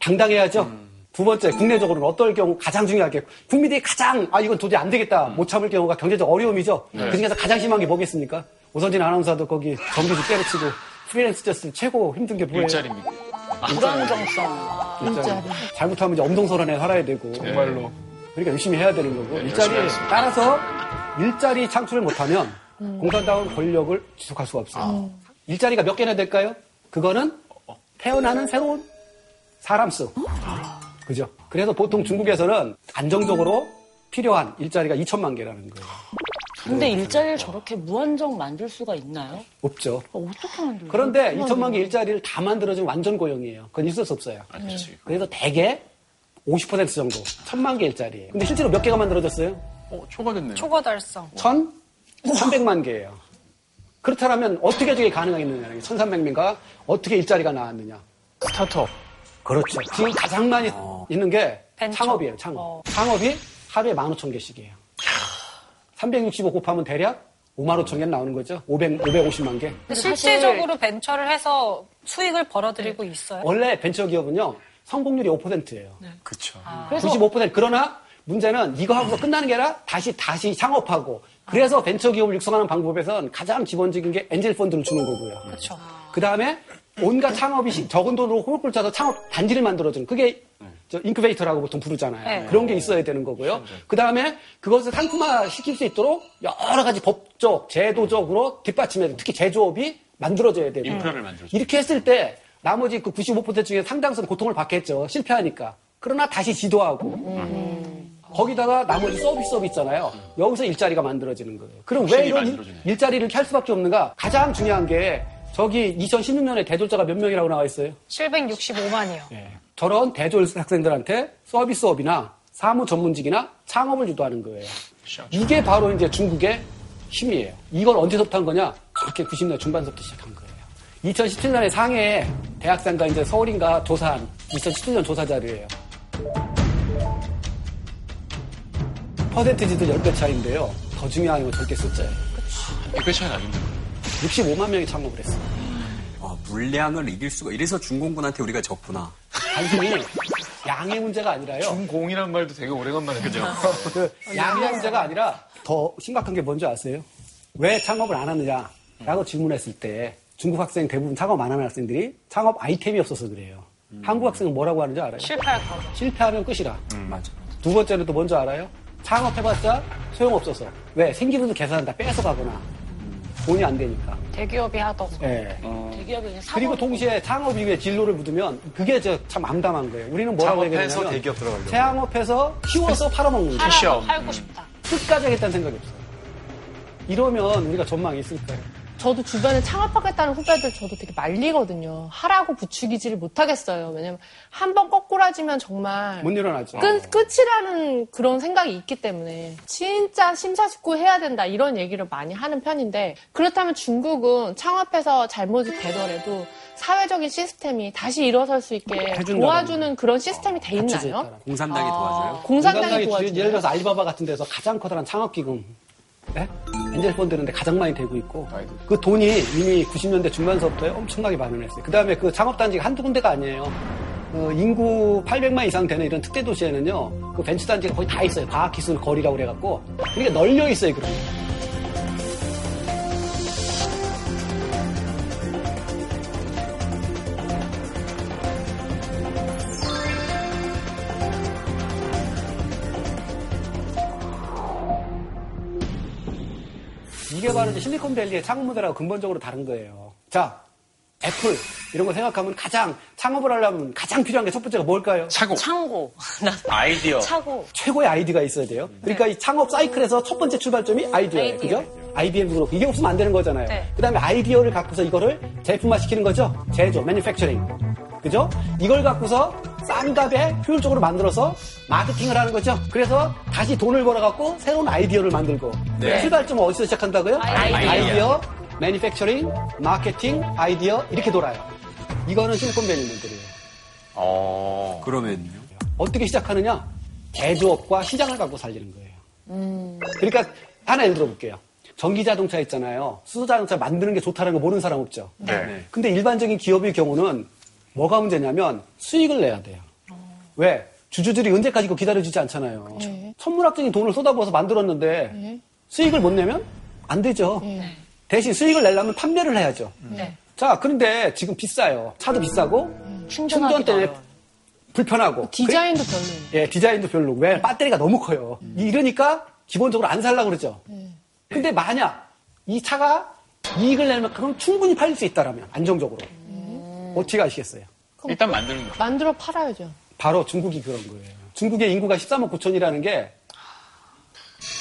당당해야죠. 두 번째, 국내적으로는 어떨 경우 가장 중요하게 국민들이 가장 아 이건 도저히 안 되겠다 못 참을 경우가 경제적 어려움이죠. 그 중에서 가장 심한 게 뭐겠습니까? 오선진 아나운서도 거기 정규직 때려치고 프리랜서 였을 최고 힘든 게 뭐예요? 일자리입니다. 불안정성. 일자리. 잘못하면 이제 엄동설한에 살아야 되고. 정말로. 그러니까 열심히 해야 되는 거고. 네, 일자리. 따라서 일자리 창출을 못하면 공산당은 권력을 지속할 수가 없어요. 일자리가 몇 개나 될까요? 그거는 태어나는 새로운 사람 수. 그죠? 그래서 보통 중국에서는 안정적으로 필요한 일자리가 2천만 개라는 거예요. 근데 일자리를 저렇게 무한정 만들 수가 있나요? 없죠. 어떻게 만들어요? 그런데 2천만 개 일자리를 다 만들어주면 완전 고용이에요. 그건 있을 수 없어요. 아, 그렇지. 그래서 대개 50% 정도, 천만 개 일자리예요. 근데 실제로 몇 개가 만들어졌어요? 어, 초과됐네요. 초과 달성. 천, 300만 개예요. 그렇다면 어떻게 저게 가능하겠느냐. 1,300명가 어떻게 일자리가 나왔느냐. 스타트업. 그렇죠. 지금 가장 많이 있는 게 벤처. 창업이에요, 창업. 어. 창업이 하루에 15,000개씩이에요. 365 곱하면 대략 5만 5천 개 나오는 거죠. 500, 550만 개. 실질적으로 벤처를 해서 수익을 벌어들이고 있어요. 원래 벤처 기업은요, 성공률이 5%예요. 그쵸. 그래서 95% 그러나 문제는 이거 하고서 끝나는 게 아니라 다시 다시 창업하고 그래서 벤처 기업을 육성하는 방법에선 가장 기본적인 게 엔젤 펀드를 주는 거고요. 그렇죠. 그 다음에 온갖 창업이 시- 적은 돈으로 홀꿀 짜서 창업 단지를 만들어주는 그게 저 인큐베이터라고 보통 부르잖아요. 네. 그런 게 있어야 되는 거고요. 그 다음에 그것을 상품화 시킬 수 있도록 여러 가지 법적, 제도적으로 뒷받침해야 돼. 특히 제조업이 만들어져야 되고. 인프라를 만들어줘. 이렇게 했을 때 나머지 그 95% 중에 상당수는 고통을 받겠죠. 실패하니까. 그러나 다시 지도하고. 거기다가 나머지 서비스업 있잖아요. 여기서 일자리가 만들어지는 거예요. 그럼 왜 이런 일-. 일자리를 이렇게 할 수밖에 없는가? 가장 중요한 게 저기 2016년에 대졸자가 몇 명이라고 나와 있어요? 765만이요. 저런 대졸 학생들한테 서비스업이나 사무 전문직이나 창업을 유도하는 거예요. 이게 바로 이제 중국의 힘이에요. 이걸 언제부터 한 거냐? 그렇게 90년 중반부터 시작한 거예요. 2017년에 상해에 대학생과 이제 서울인가 조사한 2017년 조사 자료예요. 퍼센트지도 10배 차이인데요. 더 중요한 건 절대 숫자예요. 100배 차이 나겠네. 65만 명이 창업을 했어요. 아, 물량을 이길 수가 이래서 중공군한테 우리가 졌구나. 단순히 양의 문제가 아니라요. 중공이란 말도 되게 오래간만에 그죠? 그 양의 문제가 아니라 더 심각한 게 뭔지 아세요? 왜 창업을 안 하느냐라고 질문했을 때 중국 학생 대부분 창업 안 하는 학생들이 창업 아이템이 없어서 그래요. 한국 학생은 뭐라고 하는지 알아요? 실패할까 봐. 실패하면 끝이라. 맞아. 두 번째는 또 뭔지 알아요? 창업해봤자 소용없어서. 왜? 생기는 돈 계산 다 뺏어가거나 돈이 안 되니까. 대기업이 하던. 예. 대기업이 그냥 사고 그리고 동시에 창업 이후에 진로를 물으면 그게 저 참 암담한 거예요. 우리는 뭐라고 창업해서 얘기하냐면 대기업 들어가려고. 창업해서 키워서 팔아먹는 거예요. cash out. 팔고 싶다. 끝까지 하겠다는 생각이 없어요. 이러면 우리가 전망이 있을까요? 저도 주변에 창업하겠다는 후배들 저도 되게 말리거든요. 하라고 부추기지를 못하겠어요. 왜냐면 한 번 거꾸라지면 정말 못 일어나죠. 끝, 끝이라는 그런 생각이 있기 때문에 진짜 심사숙고 해야 된다 이런 얘기를 많이 하는 편인데 그렇다면 중국은 창업해서 잘못이 되더라도 사회적인 시스템이 다시 일어설 수 있게 도와주는 그런 시스템이 돼 갖춰져 있나요? 공산당이 도와줘요? 공산당이 공산당이 주- 도와주요 예를 들어서 알리바바 같은 데서 가장 커다란 창업 기금 네? 엔젤 펀드인데 가장 많이 되고 있고 그 돈이 이미 90년대 중반서부터 엄청나게 마련했어요. 그 다음에 그 창업단지가 한두 군데가 아니에요. 어, 인구 800만 이상 되는 이런 특대 도시에는요, 그 벤처 단지가 거의 다 있어요. 과학기술 거리라고 그래갖고. 그러니까 널려 있어요, 그런 게. 이게 바로 이제 실리콘밸리의 창업 모델하고 근본적으로 다른 거예요. 자, 애플 이런 거 생각하면 가장 창업을 하려면 가장 필요한 게 첫 번째가 뭘까요? 차고. 창고. 아이디어. 차고. 최고의 아이디어가 있어야 돼요. 그러니까 이 창업 사이클에서 첫 번째 출발점이 아이디어예요. 아이디어. 그죠? IBM도 그렇고 이게 없으면 안 되는 거잖아요. 네. 그 다음에 아이디어를 갖고서 이거를 제품화 시키는 거죠. 제조, manufacturing. 그죠? 이걸 갖고서 싼 값에 효율적으로 만들어서 마케팅을 하는 거죠. 그래서 다시 돈을 벌어갖고 새로운 아이디어를 만들고. 출발점은 어디서 시작한다고요? 아이디어. 아이디어, 매니팩처링, 마케팅, 아이디어 이렇게 돌아요. 이거는 실리콘밸리 모델이에요. 어. 그러면요. 어떻게 시작하느냐? 제조업과 시장을 갖고 살리는 거예요. 그러니까 하나 예를 들어볼게요. 전기 자동차 있잖아요. 수소 자동차 만드는 게 좋다는 거 모르는 사람 없죠. 네. 근데 일반적인 기업의 경우는 뭐가 문제냐면 수익을 내야 돼요. 왜? 주주들이 언제까지 이거 기다려주지 않잖아요. 네. 천문학적인 돈을 쏟아부어서 만들었는데 네. 수익을 못 내면 안 되죠. 대신 수익을 내려면 판매를 해야죠. 네. 자, 그런데 지금 비싸요. 차도 비싸고 충전 때문에. 불편하고 디자인도 별로예요. 예, 디자인도 별로. 왜? 배터리가 너무 커요. 이러니까 기본적으로 안 살려고 그러죠. 근데 만약 이 차가 이익을 내면 그럼 충분히 팔릴 수 있다라면 안정적으로 어떻게 하시겠어요? 일단 만드는 거. 만들어 팔아야죠. 바로 중국이 그런 거예요. 중국의 인구가 13억 9천이라는 게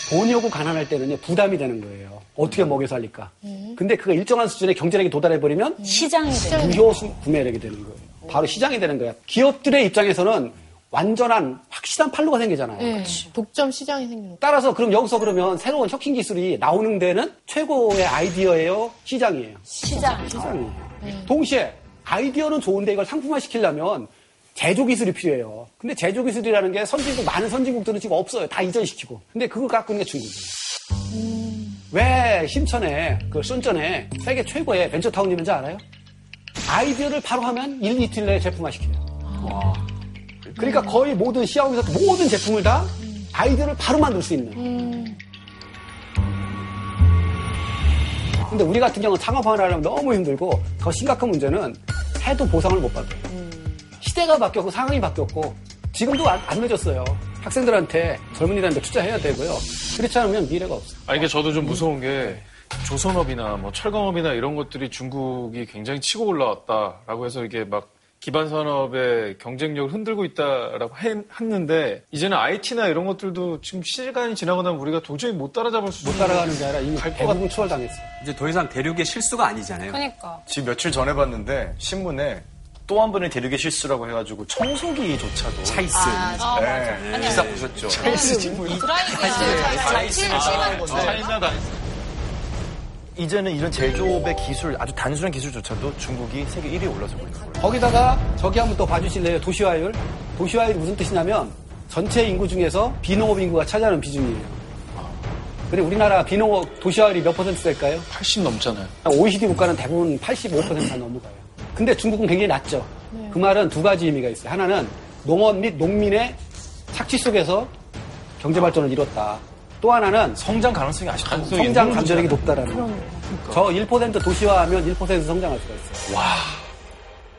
돈이 오고 가난할 때는요 부담이 되는 거예요. 어떻게 먹여 살릴까? 근데 그가 일정한 수준의 경제력이 도달해 버리면 시장이 되는 무효 수- 구매력이 되는 거예요. 바로 시장이 되는 거야. 기업들의 입장에서는 완전한 확실한 판로가 생기잖아요. 네. 독점 시장이 생기는 거. 따라서 그럼 여기서 그러면 새로운 혁신 기술이 나오는 데는 최고의 아이디어예요, 시장이에요. 시장. 시장이에요. 동시에 아이디어는 좋은데 이걸 상품화 시키려면 제조 기술이 필요해요. 근데 제조 기술이라는 게 선진국 많은 선진국들은 지금 없어요. 다 이전시키고. 근데 그거 갖고 있는 게 중국이에요. 왜 심천에 그 순전에 세계 최고의 벤처 타운 있는지 알아요? 아이디어를 바로 하면 1, 2일 내에 제품화 시켜요. 그러니까 거의 모든 시아오에서 모든 제품을 다 아이디어를 바로 만들 수 있는. 근데 우리 같은 경우는 창업하는 하려면 너무 힘들고 더 심각한 문제는 해도 보상을 못 받아요. 시대가 바뀌었고 상황이 바뀌었고 지금도 안, 안 늦었어요. 학생들한테 젊은이들한테 투자해야 되고요. 그렇지 않으면 미래가 없어요. 아, 이게 저도 좀 무서운 게 조선업이나 뭐 철강업이나 이런 것들이 중국이 굉장히 치고 올라왔다라고 해서 이게 막 기반 산업의 경쟁력을 흔들고 있다라고 해- 했는데 이제는 IT나 이런 것들도 지금 시간이 지나고 나면 우리가 도저히 못 따라잡을 수 못 따라가는 게 아니라 이미 대부분 추월당했어요. 이제 더 이상 대륙의 실수가 아니잖아요. 그러니까. 지금 며칠 전에 봤는데 신문에 또 한 번의 대륙의 실수라고 해가지고 청소기조차도 차이스. 아. 네, 기사 보셨죠? 드라이기야. 차이나 다이 제는 이런 제조업의 기술, 아주 단순한 기술조차도 중국이 세계 1위에 올라서고 있는 거예요. 거기다가 저기 한번 또 봐주실래요? 도시화율. 도시화율이 무슨 뜻이냐면 전체 인구 중에서 비농업 인구가 차지하는 비중이에요. 그리고 우리나라 비농업 도시화율이 몇 퍼센트 될까요? 80 넘잖아요. OECD 국가는 대부분 85%가 넘어가요. 근데 중국은 굉장히 낮죠. 그 말은 두 가지 의미가 있어요. 하나는 농업 및 농민의 착취 속에서 경제 발전을 이뤘다. 또 하나는 성장 가능성이 아직도 가능성이 성장 감전력이. 높다라는 거예요. 저1% 도시화하면 1% 성장할 수가 있어요.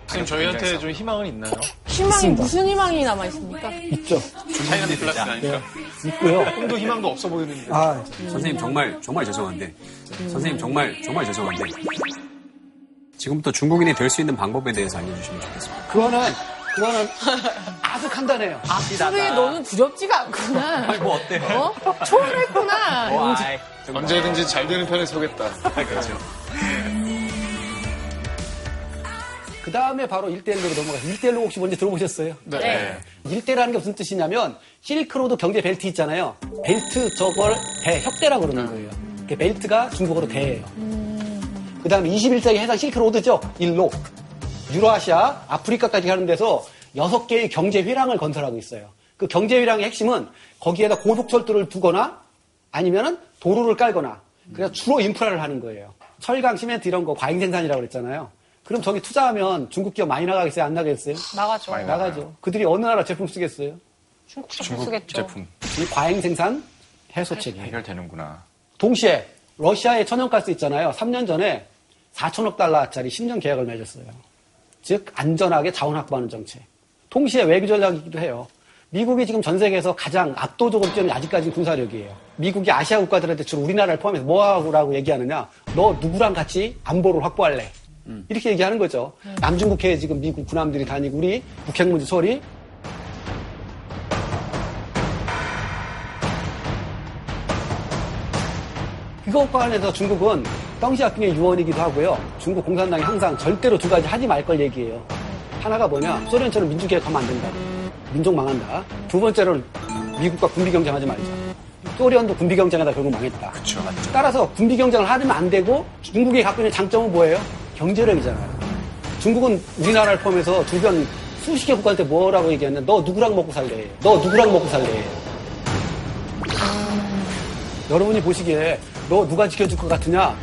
지금 저희한테 좀 희망은 있나요? 희망이 무슨 희망이 남아 있습니까? 있죠. 차이나 플러스 아니까 있고요. 꿈도 희망도 없어 보이는데. 아, 선생님 정말 정말 죄송한데 선생님 정말 정말 죄송한데 지금부터 중국인이 될 수 있는 방법에 대해서 알려주시면 좋겠습니다. 그거는 그거는 아주 간단해요. 소리에 너는 두렵지가 않구나. 뭐 어때요? 어? 초월했구나. 와, 용지. 아이. 언제든지 잘 되는 편에 서겠다. 그렇죠. 그 다음에 바로 1대1로 넘어가서 1대1로 혹시 먼저 들어보셨어요? 네. 일대라는 게 무슨 뜻이냐면 실크로드 경제 벨트 있잖아요. 벨트 저걸 대 협대라고 그러는 거예요. 그 벨트가 중국어로 대예요. 그 다음에 21세기 해상 실크로드죠. 일로 유라시아, 아프리카까지 가는 데서 6개의 경제 회랑을 건설하고 있어요. 그 경제 회랑의 핵심은 거기에다 고속철도를 두거나 아니면은 도로를 깔거나 그래서 주로 인프라를 하는 거예요. 철강, 시멘트 이런 거 과잉 생산이라고 그랬잖아요. 그럼 저기 투자하면 중국 기업 많이 나가겠어요? 안 나가겠어요? 나가죠. 나가죠. 그들이 어느 나라 제품 쓰겠어요? 중국 중국 제품 쓰겠죠. 제품 이 과잉 생산 해소책이. 해결되는구나. 동시에 러시아의 천연가스 있잖아요. 3년 전에 4천억 달러짜리 10년 계약을 맺었어요. 즉 안전하게 자원 확보하는 정책. 동시에 외교 전략이기도 해요. 미국이 지금 전 세계에서 가장 압도적으로 뛰어난 아직까지 군사력이에요. 미국이 아시아 국가들한테 주로 우리나라를 포함해서 뭐하고라고 얘기하느냐? 너 누구랑 같이 안보를 확보할래? 이렇게 얘기하는 거죠. 남중국해에 지금 미국 군함들이 다니고 우리 북핵 문제 소리 그것과 관련해서 중국은 덩시아핑의 유언이기도 하고요. 중국 공산당이 항상 절대로 두 가지 하지 말 걸 얘기해요. 하나가 뭐냐? 소련처럼 민주개혁 하면 안 된다. 민족 망한다. 두 번째로는 미국과 군비 경쟁하지 말자. 소련도 군비 경쟁하다 결국 망했다. 그렇죠, 맞죠. 따라서 군비 경쟁을 하면 안 되고 중국이 갖고 있는 장점은 뭐예요? 경제력이잖아요. 중국은 우리나라를 포함해서 주변 수십 개 국가한테 뭐라고 얘기했냐? 너 누구랑 먹고 살래? 너 누구랑 먹고 살래? 여러분이 보시기에 너 누가 지켜줄 것 같으냐?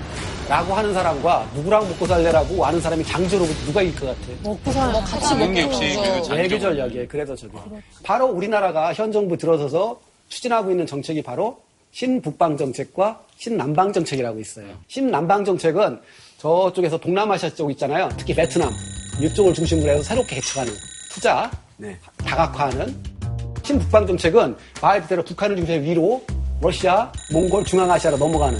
라고 하는 사람과 누구랑 먹고 살래라고 하는 사람이 강제로 누가 이길 것 같아? 먹고 사는 뭐 같이 먹는 게 역시 그. 외교 전략이에요. 그래서 저기. 바로 우리나라가 현 정부 들어서서 추진하고 있는 정책이 바로 신북방 정책과 신남방 정책이라고 있어요. 신남방 정책은 저쪽에서 동남아시아 쪽 있잖아요. 특히 베트남 이쪽을 중심으로 해서 새롭게 개척하는 투자, 네. 다각화하는 신북방 정책은 말 그대로 북한을 중심해 위로 러시아, 몽골, 중앙아시아로 넘어가는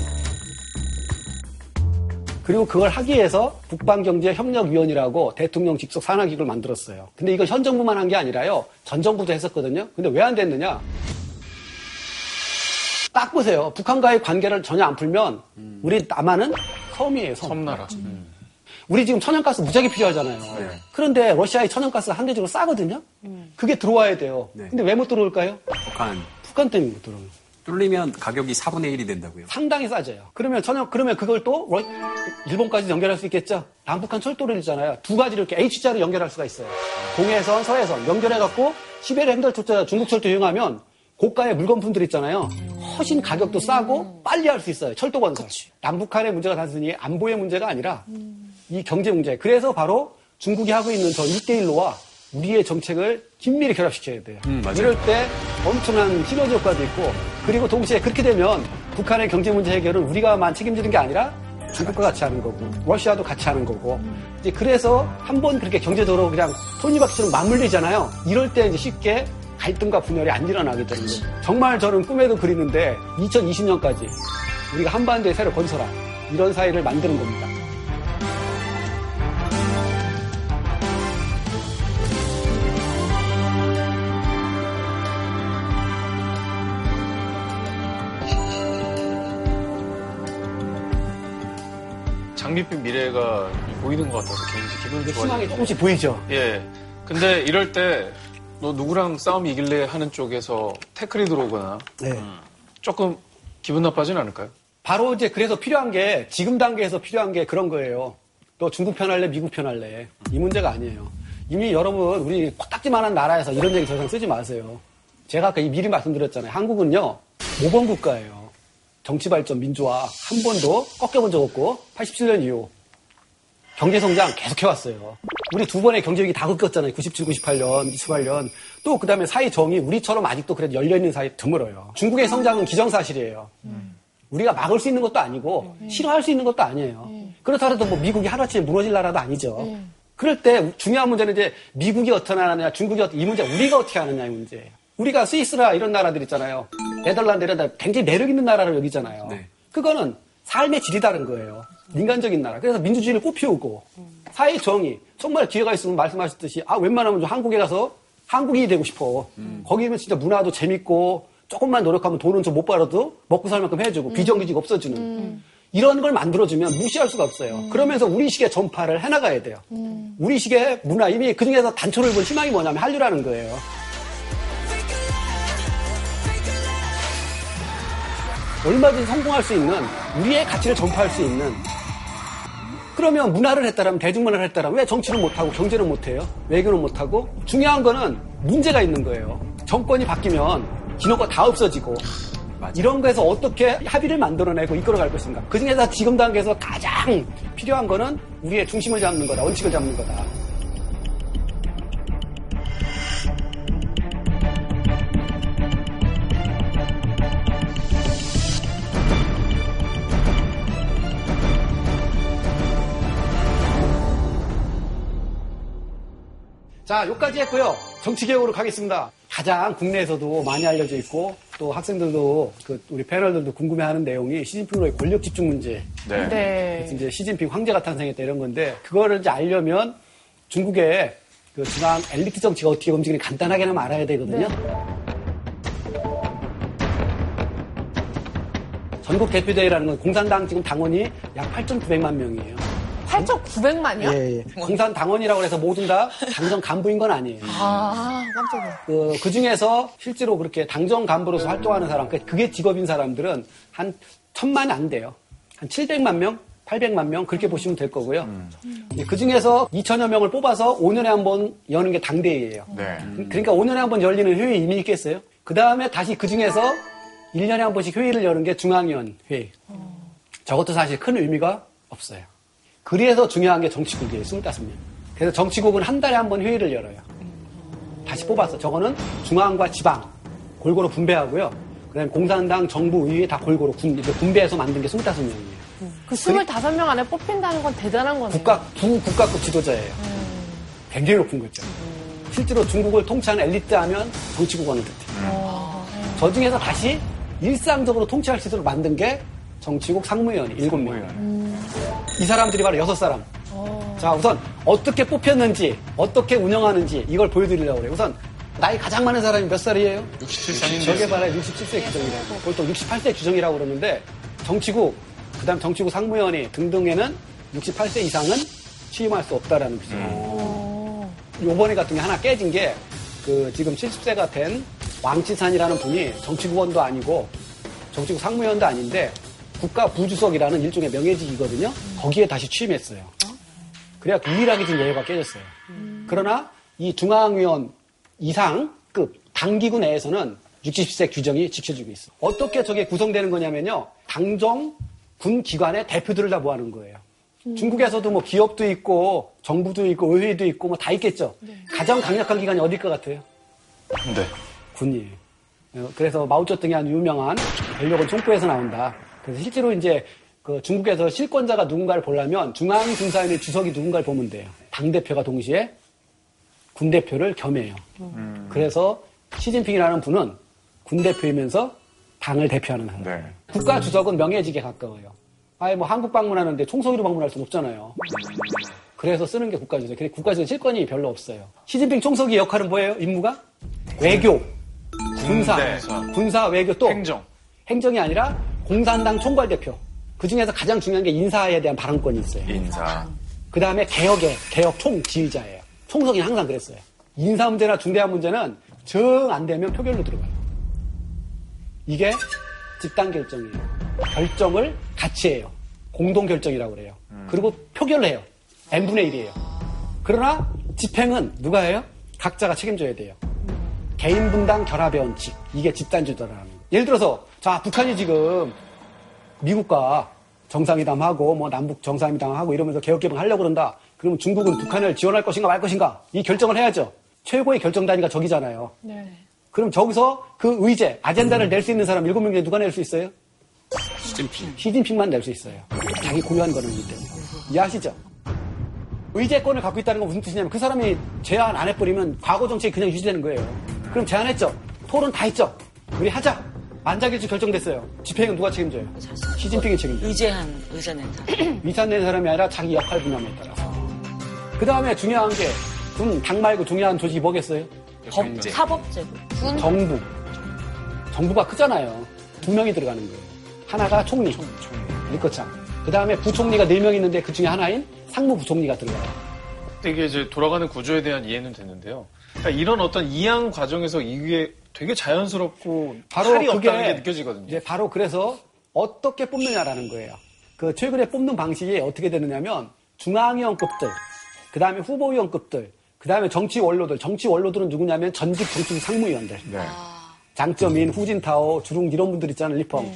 그리고 그걸 하기 위해서 북방경제협력위원이라고 대통령 직속 산하기구를 만들었어요. 근데 이건 현 정부만 한 게 아니라요. 전 정부도 했었거든요. 근데 왜 안 됐느냐? 딱 보세요. 북한과의 관계를 전혀 안 풀면 우리 남한은 섬이에요, 섬. 섬나라. 우리 지금 천연가스 무지하게 필요하잖아요. 그런데 러시아의 천연가스 상대적으로 싸거든요. 그게 들어와야 돼요. 네. 근데 왜 못 들어올까요? 북한 북한 때문에 못 들어오는 거예요. 뚫리면 가격이 4분의 1이 된다고요. 상당히 싸져요. 그러면 전혀 그러면 그걸 또 러- 일본까지 연결할 수 있겠죠. 남북한 철도를 있잖아요. 두 가지를 이렇게 H자로 연결할 수가 있어요. 동해선, 서해선 연결해 갖고 시베리아 행달철도 중국 철도 이용하면 고가의 물건품들 있잖아요. 훨씬 가격도 싸고 빨리 할 수 있어요. 철도 건설. 남북한의 문제가 단순히 안보의 문제가 아니라 이 경제 문제. 그래서 바로 중국이 하고 있는 저 1대1로와 우리의 정책을 긴밀히 결합시켜야 돼요. 음. 이럴 때 엄청난 시너지 효과도 있고 그리고 동시에 그렇게 되면 북한의 경제 문제 해결은 우리가만 책임지는 게 아니라 중국과 같이 하는 거고 러시아도 같이 하는 거고 이제 그래서 한 번 그렇게 경제적으로 그냥 톱니바퀴처럼 맞물리잖아요. 이럴 때 이제 쉽게 갈등과 분열이 안 일어나게 되는 거예요. 정말 저는 꿈에도 그리는데 2020년까지 우리가 한반도에 새로 건설한 이런 사회를 만드는 겁니다. 장밋빛 미래가 보이는 것 같아서 굉장히 기분이 좋아요. 희망이 조금씩 보이죠. 예. 근데 이럴 때 너 누구랑 싸움이 이길래 하는 쪽에서 태클이 들어오거나 네. 조금 기분 나빠지는 않을까요? 바로 이제 그래서 필요한 게 지금 단계에서 필요한 게 그런 거예요. 너 중국 편 할래, 미국 편 할래. 이 문제가 아니에요. 이미 여러분 우리 코딱지만한 나라에서 이런 얘기 더 이상 쓰지 마세요. 제가 아까 미리 말씀드렸잖아요. 한국은요 모범 국가예요. 정치 발전, 민주화 한 번도 꺾여본 적 없고 87년 이후 경제 성장 계속 해왔어요. 우리 두 번의 경제 위기 다 겪었잖아요. 97, 98년, 28년. 또 그 다음에 사회 정이 우리처럼 아직도 그래도 열려 있는 사회 드물어요. 중국의 성장은 기정사실이에요. 우리가 막을 수 있는 것도 아니고 싫어할 수 있는 것도 아니에요. 그렇다 해도 뭐 미국이 하루아침에 무너질 나라도 아니죠. 그럴 때 중요한 문제는 이제 미국이 어떻게 하느냐, 중국이 어떻게 이 문제 우리가 어떻게 하느냐의 문제예요. 우리가 스위스라 이런 나라들 있잖아요. 네덜란드 이런 나라 굉장히 매력 있는 나라를 여기잖아요. 네. 그거는 삶의 질이 다른 거예요. 민간적인 나라. 그래서 민주주의를 꽃피우고 사회 정의 정말 기회가 있으면 말씀하셨듯이 아 웬만하면 좀 한국에 가서 한국인이 되고 싶어. 거기면 진짜 문화도 재밌고 조금만 노력하면 돈은 좀 못 벌어도 먹고 살 만큼 해주고 비정규직 없어주는 이런 걸 만들어주면 무시할 수가 없어요. 그러면서 우리식의 전파를 해나가야 돼요. 우리식의 문화 이미 그 중에서 단초를 본 희망이 뭐냐면 한류라는 거예요. 얼마든지 성공할 수 있는 우리의 가치를 전파할 수 있는 그러면 문화를 했다라면 대중문화를 했다라면 왜 정치는 못하고 경제는 못해요? 외교는 못하고 중요한 거는 문제가 있는 거예요. 정권이 바뀌면 기노가 다 없어지고 이런 거에서 어떻게 합의를 만들어내고 이끌어갈 것인가. 그 중에서 지금 단계에서 가장 필요한 거는 우리의 중심을 잡는 거다. 원칙을 잡는 거다. 자, 여기까지 했고요. 정치개혁으로 가겠습니다. 가장 국내에서도 많이 알려져 있고 또 학생들도 그 우리 패널들도 궁금해하는 내용이 시진핑으로의 권력 집중 문제. 네. 네. 이제 시진핑 황제가 탄생했다 이런 건데 그거를 이제 알려면 중국의 그 중앙 엘리트 정치가 어떻게 움직이는 간단하게는 알아야 되거든요. 전국 대표대회라는 건 공산당 지금 당원이 약 8,900만 명이에요. 8,900만이요? 예, 예. 공산 당원이라고 해서 모든 다 당정 간부인 건 아니에요. 아, 깜짝이야. 그, 그 중에서 실제로 그렇게 당정 간부로서 활동하는 사람, 그- 그게 직업인 사람들은 한 천만이 안 돼요. 한 700만 명, 800만 명, 그렇게 보시면 될 거고요. 그 중에서 2천여 명을 뽑아서 5년에 한 번 여는 게 당대회예요. 네. 그러니까 5년에 한 번 열리는 회의 의미 있겠어요? 그 다음에 다시 그 중에서 1년에 한 번씩 회의를 여는 게 중앙위원 회의. 저것도 사실 큰 의미가 없어요. 그래서 중요한 게 정치국이에요, 25명. 그래서 정치국은 한 달에 한 번 회의를 열어요. 다시 뽑아서. 저거는 중앙과 지방 골고루 분배하고요. 그 다음에 공산당, 정부, 의회 다 골고루 군, 이제 분배해서 만든 게 25명이에요. 그 25명 안에 뽑힌다는 건 대단한 거네요. 국가, 부 국가급 지도자예요. 굉장히 높은 거죠. 실제로 중국을 통치하는 엘리트 하면 정치국원을 뜻해요. 저 중에서 다시 일상적으로 통치할 수 있도록 만든 게 정치국 상무위원이 일곱 명. 이 사람들이 바로 여섯 사람. 자, 우선 어떻게 뽑혔는지, 어떻게 운영하는지 이걸 보여드리려고 그래요. 우선 나이 가장 많은 사람이 몇 살이에요? 67살인데. 저게 바로 67세 규정이라고. 보통 68세 규정이라고 그러는데 정치국, 그 다음 정치국 상무위원회 등등에는 68세 이상은 취임할 수 없다라는 규정이에요. 요번에 같은 게 하나 깨진 게 그 지금 70세가 된 왕치산이라는 분이 정치국원도 아니고 정치국 상무위원도 아닌데 국가 부주석이라는 일종의 명예직이거든요. 거기에 다시 취임했어요. 그래야 유일하게 지금 여유가 깨졌어요. 그러나 이 중앙위원 이상급 당기구 내에서는 60세 규정이 지켜지고 있어. 어떻게 저게 구성되는 거냐면요. 당정 군 기관의 대표들을 다 모아놓은 거예요. 중국에서도 뭐 기업도 있고 정부도 있고 의회도 있고 뭐 다 있겠죠. 가장 강력한 기관이 어딜 것 같아요? 네. 군이에요. 어, 그래서 마오쩌둥이 한 유명한 권력은 총구에서 나온다. 그래서 실제로 이제 그 중국에서 실권자가 누군가를 보려면 중앙군사위원회 주석이 누군가를 보면 돼요. 당 대표가 동시에 군 대표를 겸해요. 그래서 시진핑이라는 분은 군 대표이면서 당을 대표하는 사람. 네. 국가 주석은 명예직에 가까워요. 아예 뭐 한국 방문하는데 총소기로 방문할 수는 없잖아요. 그래서 쓰는 게 국가 주석. 근데 국가 주석 실권이 별로 없어요. 시진핑 총석이 역할은 뭐예요? 임무가? 외교, 군사, 군대사. 군사, 외교 또 행정. 행정이 아니라 공산당 총괄대표. 그 중에서 가장 중요한 게 인사에 대한 발언권이 있어요. 인사. 그 다음에 개혁의 개혁 총 지휘자예요. 총석이는 항상 그랬어요. 인사 문제나 중대한 문제는 정 안 되면 표결로 들어가요. 이게 집단 결정이에요. 결정을 같이 해요. 공동 결정이라고 그래요. 그리고 표결을 해요. n분의 1이에요. 그러나 집행은 누가 해요? 각자가 책임져야 돼요. 개인 분당 결합의 원칙. 이게 집단주도라는 거예요. 예를 들어서 자 북한이 지금 미국과 정상회담하고 뭐 남북 정상회담하고 이러면서 개혁개방 하려고 그런다. 그러면 중국은 북한을 지원할 것인가 말 것인가 이 결정을 해야죠. 최고의 결정 단위가 저기잖아요. 네. 그럼 저기서 그 의제, 아젠다를 낼 수 있는 사람 일곱 명 중에 누가 낼 수 있어요? 시진핑. 시진핑만 낼 수 있어요. 자기 고유한 거는이기 때문에. 이해하시죠? 의제권을 갖고 있다는 건 무슨 뜻이냐면 그 사람이 제안 안 해버리면 과거 정책이 그냥 유지되는 거예요. 그럼 제안했죠. 토론 다 했죠. 우리 하자. 만장일치 결정됐어요. 집행은 누가 책임져요? 시진핑이 책임져요. 의제한 의제낸 사람. 위산낸 사람이 아니라 자기 역할 분담에 따라서. 그 다음에 중요한 게, 군, 당 말고 중요한 조직이 뭐겠어요? 법, 사법제도. 정부. 정부가 크잖아요. 두 명이 들어가는 거예요. 하나가 총리. 리커창. 그 다음에 부총리가 네 명 있는데 그 중에 하나인 상무부총리가 들어가요. 이게 이제 돌아가는 구조에 대한 이해는 됐는데요. 그러니까 이런 어떤 이양 과정에서 이게 되게 자연스럽고 바로 그게 없다는 게 느껴지거든요. 이제 바로 그래서 어떻게 뽑느냐라는 거예요. 그 최근에 뽑는 방식이 어떻게 되느냐면 중앙위원급들, 그 다음에 후보위원급들, 그 다음에 정치 원로들. 정치 원로들은 누구냐면 전직 정치부 상무위원들. 네. 장점인 후진타오, 주룽 이런 분들 있잖아요, 리펑.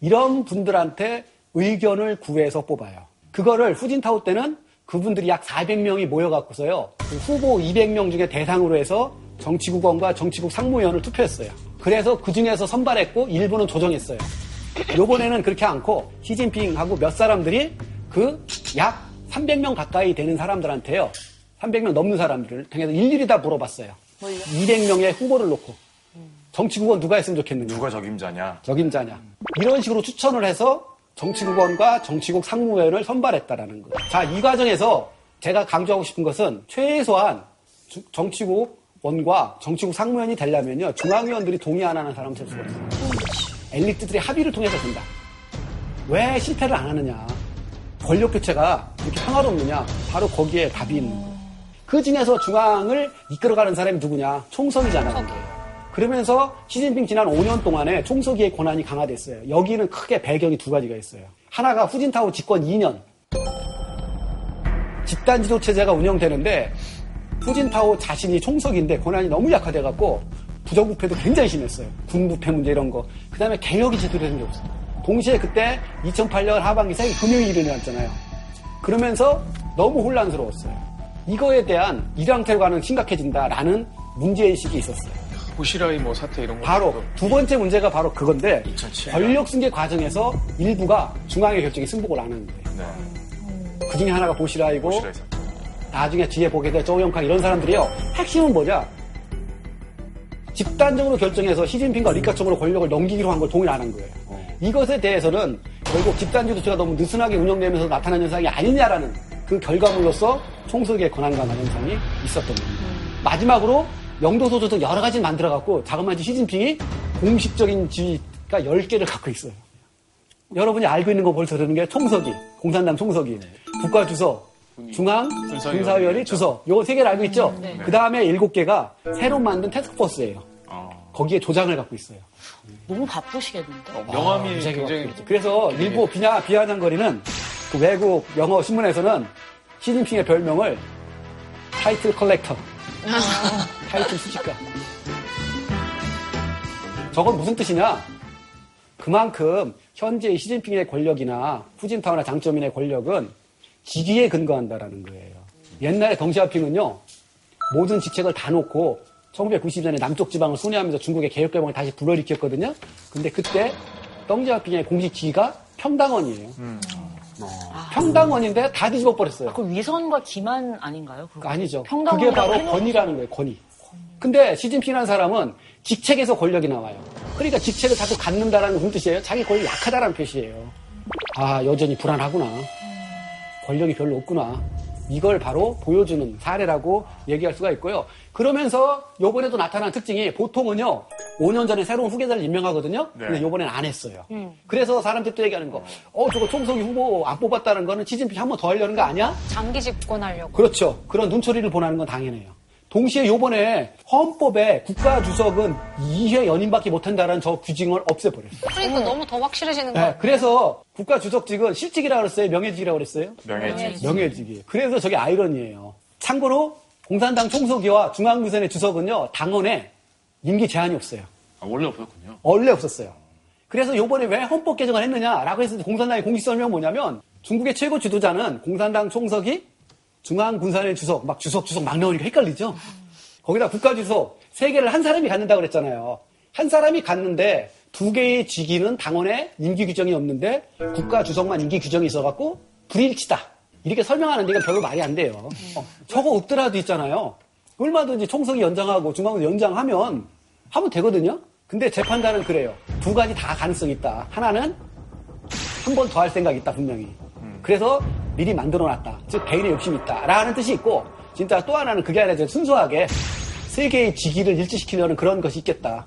이런 분들한테 의견을 구해서 뽑아요. 그거를 후진타오 때는 그분들이 약 400명이 모여갖고서요. 그 후보 200명 중에 대상으로 해서 정치국원과 정치국 상무위원을 투표했어요. 그래서 그 중에서 선발했고 일부는 조정했어요. 요번에는 그렇게 않고 시진핑하고 몇 사람들이 그 약 300명 가까이 되는 사람들한테요. 300명 넘는 사람들을 통해서 일일이 다 물어봤어요. 200명의 후보를 놓고 정치국원 누가 했으면 좋겠는가? 누가 적임자냐? 적임자냐. 이런 식으로 추천을 해서 정치국원과 정치국 상무위원을 선발했다라는 거예요. 자, 이 과정에서 제가 강조하고 싶은 것은 최소한 주- 정치국 원과 정치국 상무위원이 되려면요. 중앙위원들이 동의 안 하는 사람은 될 수가 없어요. 엘리트들이 합의를 통해서 된다. 왜 실패를 안 하느냐. 권력 교체가 이렇게 평화롭느냐. 바로 거기에 답이 있는 거예요. 그 중에서 중앙을 이끌어가는 사람이 누구냐? 총선이잖아요. 그러면서 시진핑 지난 5년 동안에 총서기의 권한이 강화됐어요. 여기는 크게 배경이 두 가지가 있어요. 하나가 후진타오 집권 2년. 집단 지도 체제가 운영되는데 후진타오 자신이 총석인데 권한이 너무 약화돼갖고 부정부패도 굉장히 심했어요. 군부패 문제 이런 거. 그 다음에 개혁이 제대로 된게 없어요. 동시에 그때 2008년 하반기 세계 금융이 일어났잖아요. 그러면서 너무 혼란스러웠어요. 이거에 대한 이랑태로 가는 심각해진다라는 문제의식이 있었어요. 보시라이 뭐 사태 이런 거. 바로 두 번째 문제가 바로 그건데 2007 년. 권력 승계 과정에서 일부가 중앙의 결정에 승복을 안 하는 거예요. 네. 그 중에 하나가 보시라이고. 나중에 뒤에 보게 될 조영康 이런 사람들이요. 핵심은 뭐냐? 집단적으로 결정해서 시진핑과 리카청으로 권력을 넘기기로 한 걸 동의 안한 거예요. 이것에 대해서는 결국 집단주도체가 너무 느슨하게 운영되면서 나타난 현상이 아니냐라는 그 결과물로서 총석의 권한 강화 현상이 있었던 겁니다. 마지막으로 영도소조 등 여러 가지 만들어갖고 자그마치 시진핑이 공식적인 지위가 10개를 갖고 있어요. 여러분이 알고 있는 거 벌써 들은 게 총석이, 공산당 총석이, 국가주석, 중앙, 군사위원회 있죠. 주석. 요거 세 개를 알고 있죠? 그 다음에 일곱 개가 새로 만든 태스크포스예요. 거기에 조장을 갖고 있어요. 너무 바쁘시겠는데? 어, 명함이 무지하게 굉장히 있죠. 그래서 일부 비냐, 비아냥거리는 그 외국 영어 신문에서는 시진핑의 별명을 title collector. 타이틀 수집가. 저건 무슨 뜻이냐? 그만큼 현재의 시진핑의 권력이나 후진타오나 장쩌민의 권력은 직위에 근거한다라는 거예요. 옛날에 덩샤오핑은요, 모든 직책을 다 놓고 1990년에 남쪽 지방을 순회하면서 중국의 개혁개방을 다시 불러일으켰거든요. 근데 그때 덩시아핑의 공식 지위가 평당원이에요. 평당원인데 다 뒤집어 버렸어요. 그 위선과 기만 아닌가요? 그거? 아니죠. 그게 바로 권위라는 거예요, 권위. 근데 시진핑이라는 사람은 직책에서 권력이 나와요. 그러니까 직책을 자꾸 갖는다라는 무슨 뜻이에요? 자기 권력이 약하다라는 표시예요. 아, 여전히 불안하구나. 권력이 별로 없구나. 이걸 바로 보여주는 사례라고 얘기할 수가 있고요. 그러면서 요번에도 나타난 특징이 보통은요, 5년 전에 새로운 후계자를 임명하거든요. 근데 요번엔 안 했어요. 그래서 사람들이 또 얘기하는 거, 어, 저거 총석이 후보 안 뽑았다는 거는 시진핑 한 번 더 하려는 거 아니야? 장기 집권하려고. 그렇죠. 그런 눈초리를 보내는 건 당연해요. 동시에 요번에 헌법에 국가주석은 2회 연임밖에 못한다는 저 규정을 없애버렸어요. 그러니까 너무 더 확실해지는 네, 거예요. 그래서 국가주석직은 실직이라고 그랬어요? 명예직이라고 그랬어요? 명예직. 명예직이. 그래서 저게 아이러니예요. 참고로 공산당 총서기와 중앙무선의 주석은요, 당원에 임기 제한이 없어요. 아, 원래 없었군요. 원래 없었어요. 그래서 요번에 왜 헌법 개정을 했느냐라고 했을 때 공산당의 공식 설명은 뭐냐면 중국의 최고 지도자는 공산당 총석이 중앙군산의 주석, 막 주석 주석 막 나오니까 헷갈리죠? 거기다 국가주석 세 개를 한 사람이 갖는다고 그랬잖아요. 한 사람이 갖는데 두 개의 직위는 당원에 임기 규정이 없는데 국가주석만 임기 규정이 있어갖고 불일치다. 이렇게 설명하는데 이건 별로 말이 안 돼요. 어, 저거 없더라도 있잖아요. 얼마든지 총석이 연장하고 중앙군 연장하면 하면 되거든요. 근데 재판단은 그래요. 두 가지 다 가능성이 있다. 하나는 한 번 더 할 생각이 있다, 분명히. 그래서 미리 만들어 놨다. 즉, 개인의 욕심이 있다. 라는 뜻이 있고, 진짜 또 하나는 그게 아니라 순수하게 세 개의 직위를 일치시키려는 그런 것이 있겠다.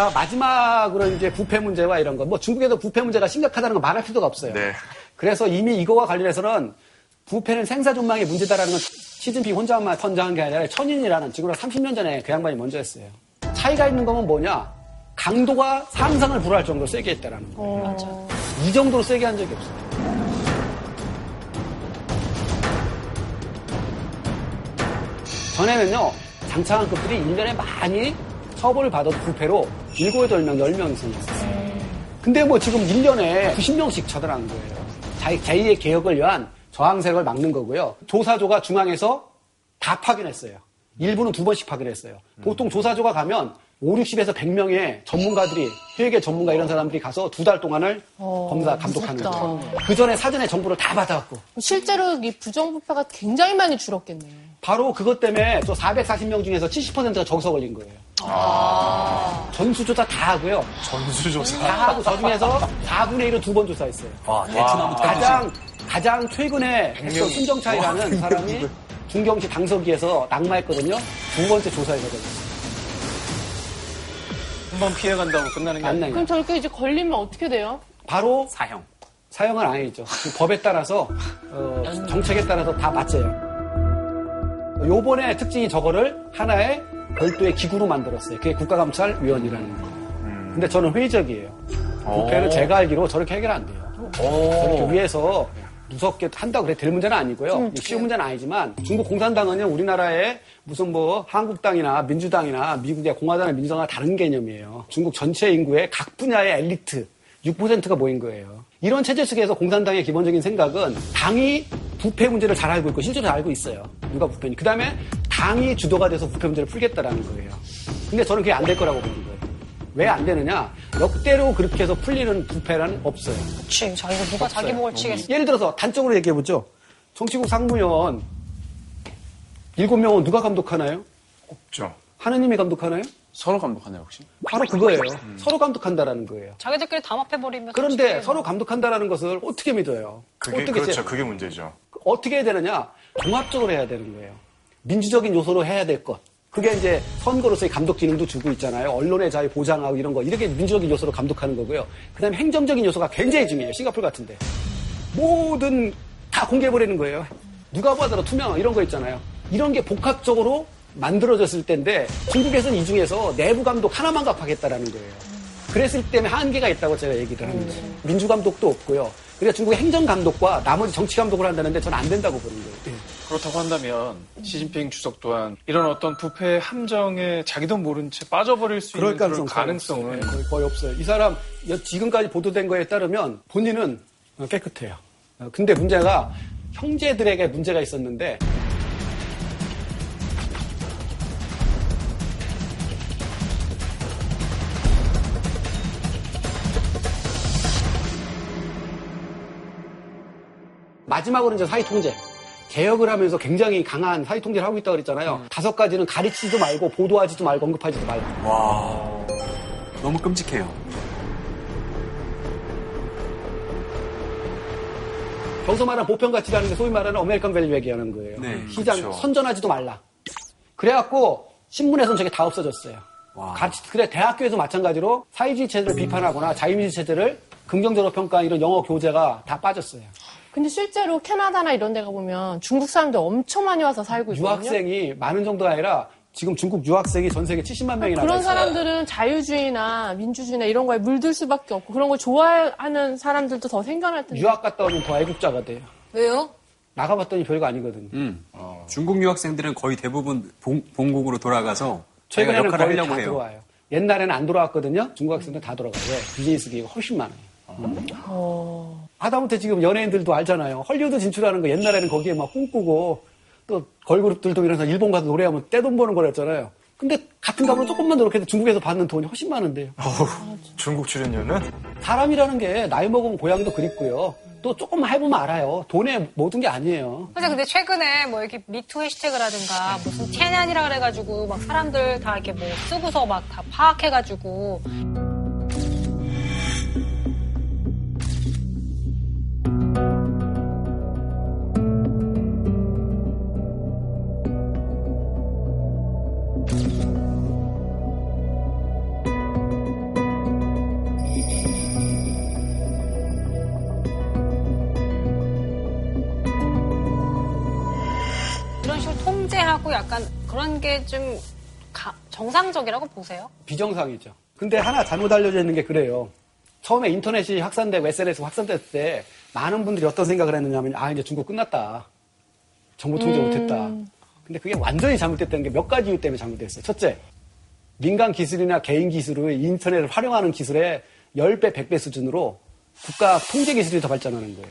자, 마지막으로 이제 부패 문제와 이런 거. 뭐 중국에도 부패 문제가 심각하다는 거 말할 필요가 없어요. 네. 그래서 이미 이거와 관련해서는 부패는 생사존망의 문제다라는 건 시진핑 혼자만 선정한 게 아니라 천인이라는 지금으로 30년 전에 그 양반이 먼저 했어요. 차이가 있는 거면 뭐냐? 강도가 상상을 불허할 정도로 세게 했다라는 거예요. 이 정도로 세게 한 적이 없어요. 전에는요, 장차관급들이 1년에 많이 처벌을 받아도 부패로 7, 8명, 10명 이상 있었어요. 근데 뭐 지금 1년에 90명씩 처단하는 거예요. 자기, 제2의 개혁을 위한 저항 세력을 막는 거고요. 조사조가 중앙에서 다 파견했어요. 일부는 두 번씩 파견했어요. 보통 조사조가 가면 5, 60에서 100명의 전문가들이, 회계 전문가 이런 사람들이 가서 두 달 동안을 검사, 감독하는. 거예요. 그 전에 사전에 정보를 다 받아갖고. 실제로 이 부정부패가 굉장히 많이 줄었겠네요. 바로 그것 때문에 저 440명 중에서 70%가 저기서 걸린 거예요. 전수조사 다 하고요. 전수조사. 다 하고 저 중에서 4분의 1을 두 번 조사했어요. 와, 베트남부터 가장 가장 최근에 했던 순정차이라는 사람이 중경시 당서기에서 낙마했거든요. 두 번째 걸렸어요. 한 번 피해간다고 끝나는 게안 아니에요. 나요. 그럼 저렇게 이제 걸리면 어떻게 돼요? 바로 사형. 사형은 아니죠. 그 법에 따라서 어, 정책에 따라서 다 맞아요. 요번에 특징이 저거를 하나의 별도의 기구로 만들었어요. 그게 국가감찰위원이라는 거예요. 근데 저는 회의적이에요. 부패는 제가 알기로 저렇게 해결 안 돼요. 저렇게 위에서 무섭게 한다고 그래 될 문제는 아니고요. 쉬운 문제는 아니지만 중국 공산당은요 우리나라의 무슨 뭐 한국당이나 민주당이나 미국의 공화당이나 민주당과 다른 개념이에요. 중국 전체 인구의 각 분야의 엘리트 6%가 모인 거예요. 이런 체제 속에서 공산당의 기본적인 생각은 당이 부패 문제를 잘 알고 있고 실제로 잘 알고 있어요. 누가 부패니. 그 다음에 당이 주도가 돼서 부패 문제를 풀겠다라는 거예요. 근데 저는 그게 안 될 거라고 보는 거예요. 왜 안 되느냐? 역대로 그렇게 해서 풀리는 부패란 없어요. 그치. 자기가 누가 자기 목을 치겠어. 예를 들어서 단적으로 얘기해보죠. 정치국 상무위원 7명은 누가 감독하나요? 없죠. 하느님이 감독하나요? 서로 감독하네요, 혹시? 바로 그거예요. 서로 감독한다라는 거예요. 자기들끼리 담합해버리면. 그런데 솔직히 서로 감독한다라는 것을 어떻게 믿어요? 그게, 어떻게 그렇죠. 제- 그게 문제죠. 어떻게 해야 되느냐? 종합적으로 해야 되는 거예요. 민주적인 요소로 해야 될 것. 그게 이제 선거로서의 감독 기능도 주고 있잖아요. 언론의 자유 보장하고 이런 거. 이렇게 민주적인 요소로 감독하는 거고요. 그 다음에 행정적인 요소가 굉장히 중요해요. 싱가포르 같은데. 모든 다 공개해버리는 거예요. 누가 봐도 투명 이런 거 있잖아요. 이런 게 복합적으로 만들어졌을 때인데 중국에서는 이 중에서 내부 감독 하나만 갑하겠다라는 거예요. 그랬을 때문에 한계가 있다고 제가 얘기를 합니다. 민주 감독도 없고요. 그러니까 중국의 행정 감독과 나머지 정치 감독을 한다는데 저는 안 된다고 보는 거예요. 예. 그렇다고 한다면 시진핑 주석 또한 이런 어떤 부패 함정에 자기도 모른 채 빠져버릴 수 있는 가능성 가능성은 거의, 없어요. 이 사람 지금까지 보도된 거에 따르면 본인은 깨끗해요. 어, 근데 문제가 형제들에게 문제가 있었는데 마지막으로 이제 사회 통제. 개혁을 하면서 굉장히 강한 사회 통제를 하고 있다고 그랬잖아요. 다섯 가지는 가르치지도 말고 보도하지도 말고 언급하지도 말고. 와. 너무 끔찍해요. 여기서 말하는 보편 가치라는 게 소위 말하는 American value 얘기하는 거예요. 네, 시장 그렇죠. 선전하지도 말라. 그래갖고 신문에서는 저게 다 없어졌어요. 와. 가르치, 그래 대학교에서 마찬가지로 사회주의 체제를 비판하거나 자유민주 체제를 긍정적으로 평가하는 이런 영어 교재가 다 빠졌어요. 근데 실제로 캐나다나 이런 데 가 보면 중국 사람들 엄청 많이 와서 살고 있거든요. 유학생이 많은 정도가 아니라 지금 중국 유학생이 전 세계 70만 명이나 그런 있어요. 사람들은 자유주의나 민주주의나 이런 거에 물들 수밖에 없고 그런 걸 좋아하는 사람들도 더 생겨날 텐데. 유학 갔다 오면 더 애국자가 돼요. 왜요? 나가봤더니 별거 아니거든요. 음. 중국 유학생들은 거의 대부분 본, 본국으로 돌아가서 최근에는 역할을 거의 하려고 다 해요. 들어와요. 옛날에는 안 돌아왔거든요. 중국 학생들 다 돌아가요. 왜? 비즈니스 기회가 훨씬 많아요. 어. 하다못해 지금 연예인들도 알잖아요. 헐리우드 진출하는 거 옛날에는 거기에 막 꿈꾸고 또 걸그룹들도 이래서 일본 가서 노래하면 떼돈 버는 거랬잖아요. 근데 같은 값으로 조금만 노력해도 중국에서 받는 돈이 훨씬 많은데요. 중국 출연료는 사람이라는 게 나이 먹으면 고향도 그립고요. 또 조금만 해보면 알아요. 돈에 모든 게 아니에요. 그래서 근데 최근에 뭐 이렇게 미투 해시태그라든가 무슨 테난이라 그래가지고 막 사람들 다 이렇게 뭐 쓰고서 막 다 파악해가지고 이런 식으로 통제하고 약간 그런 게 좀 정상적이라고 보세요? 비정상이죠. 근데 하나 잘못 알려져 있는 게 그래요. 처음에 인터넷이 확산되고 SNS 확산됐을 때 많은 분들이 어떤 생각을 했느냐면 아 이제 중국 끝났다. 정보 통제 못했다. 근데 그게 완전히 잘못됐다는 게 몇 가지 이유 때문에 잘못됐어요. 첫째, 민간 기술이나 개인 기술을 인터넷을 활용하는 기술의 10배, 100배 수준으로 국가 통제 기술이 더 발전하는 거예요.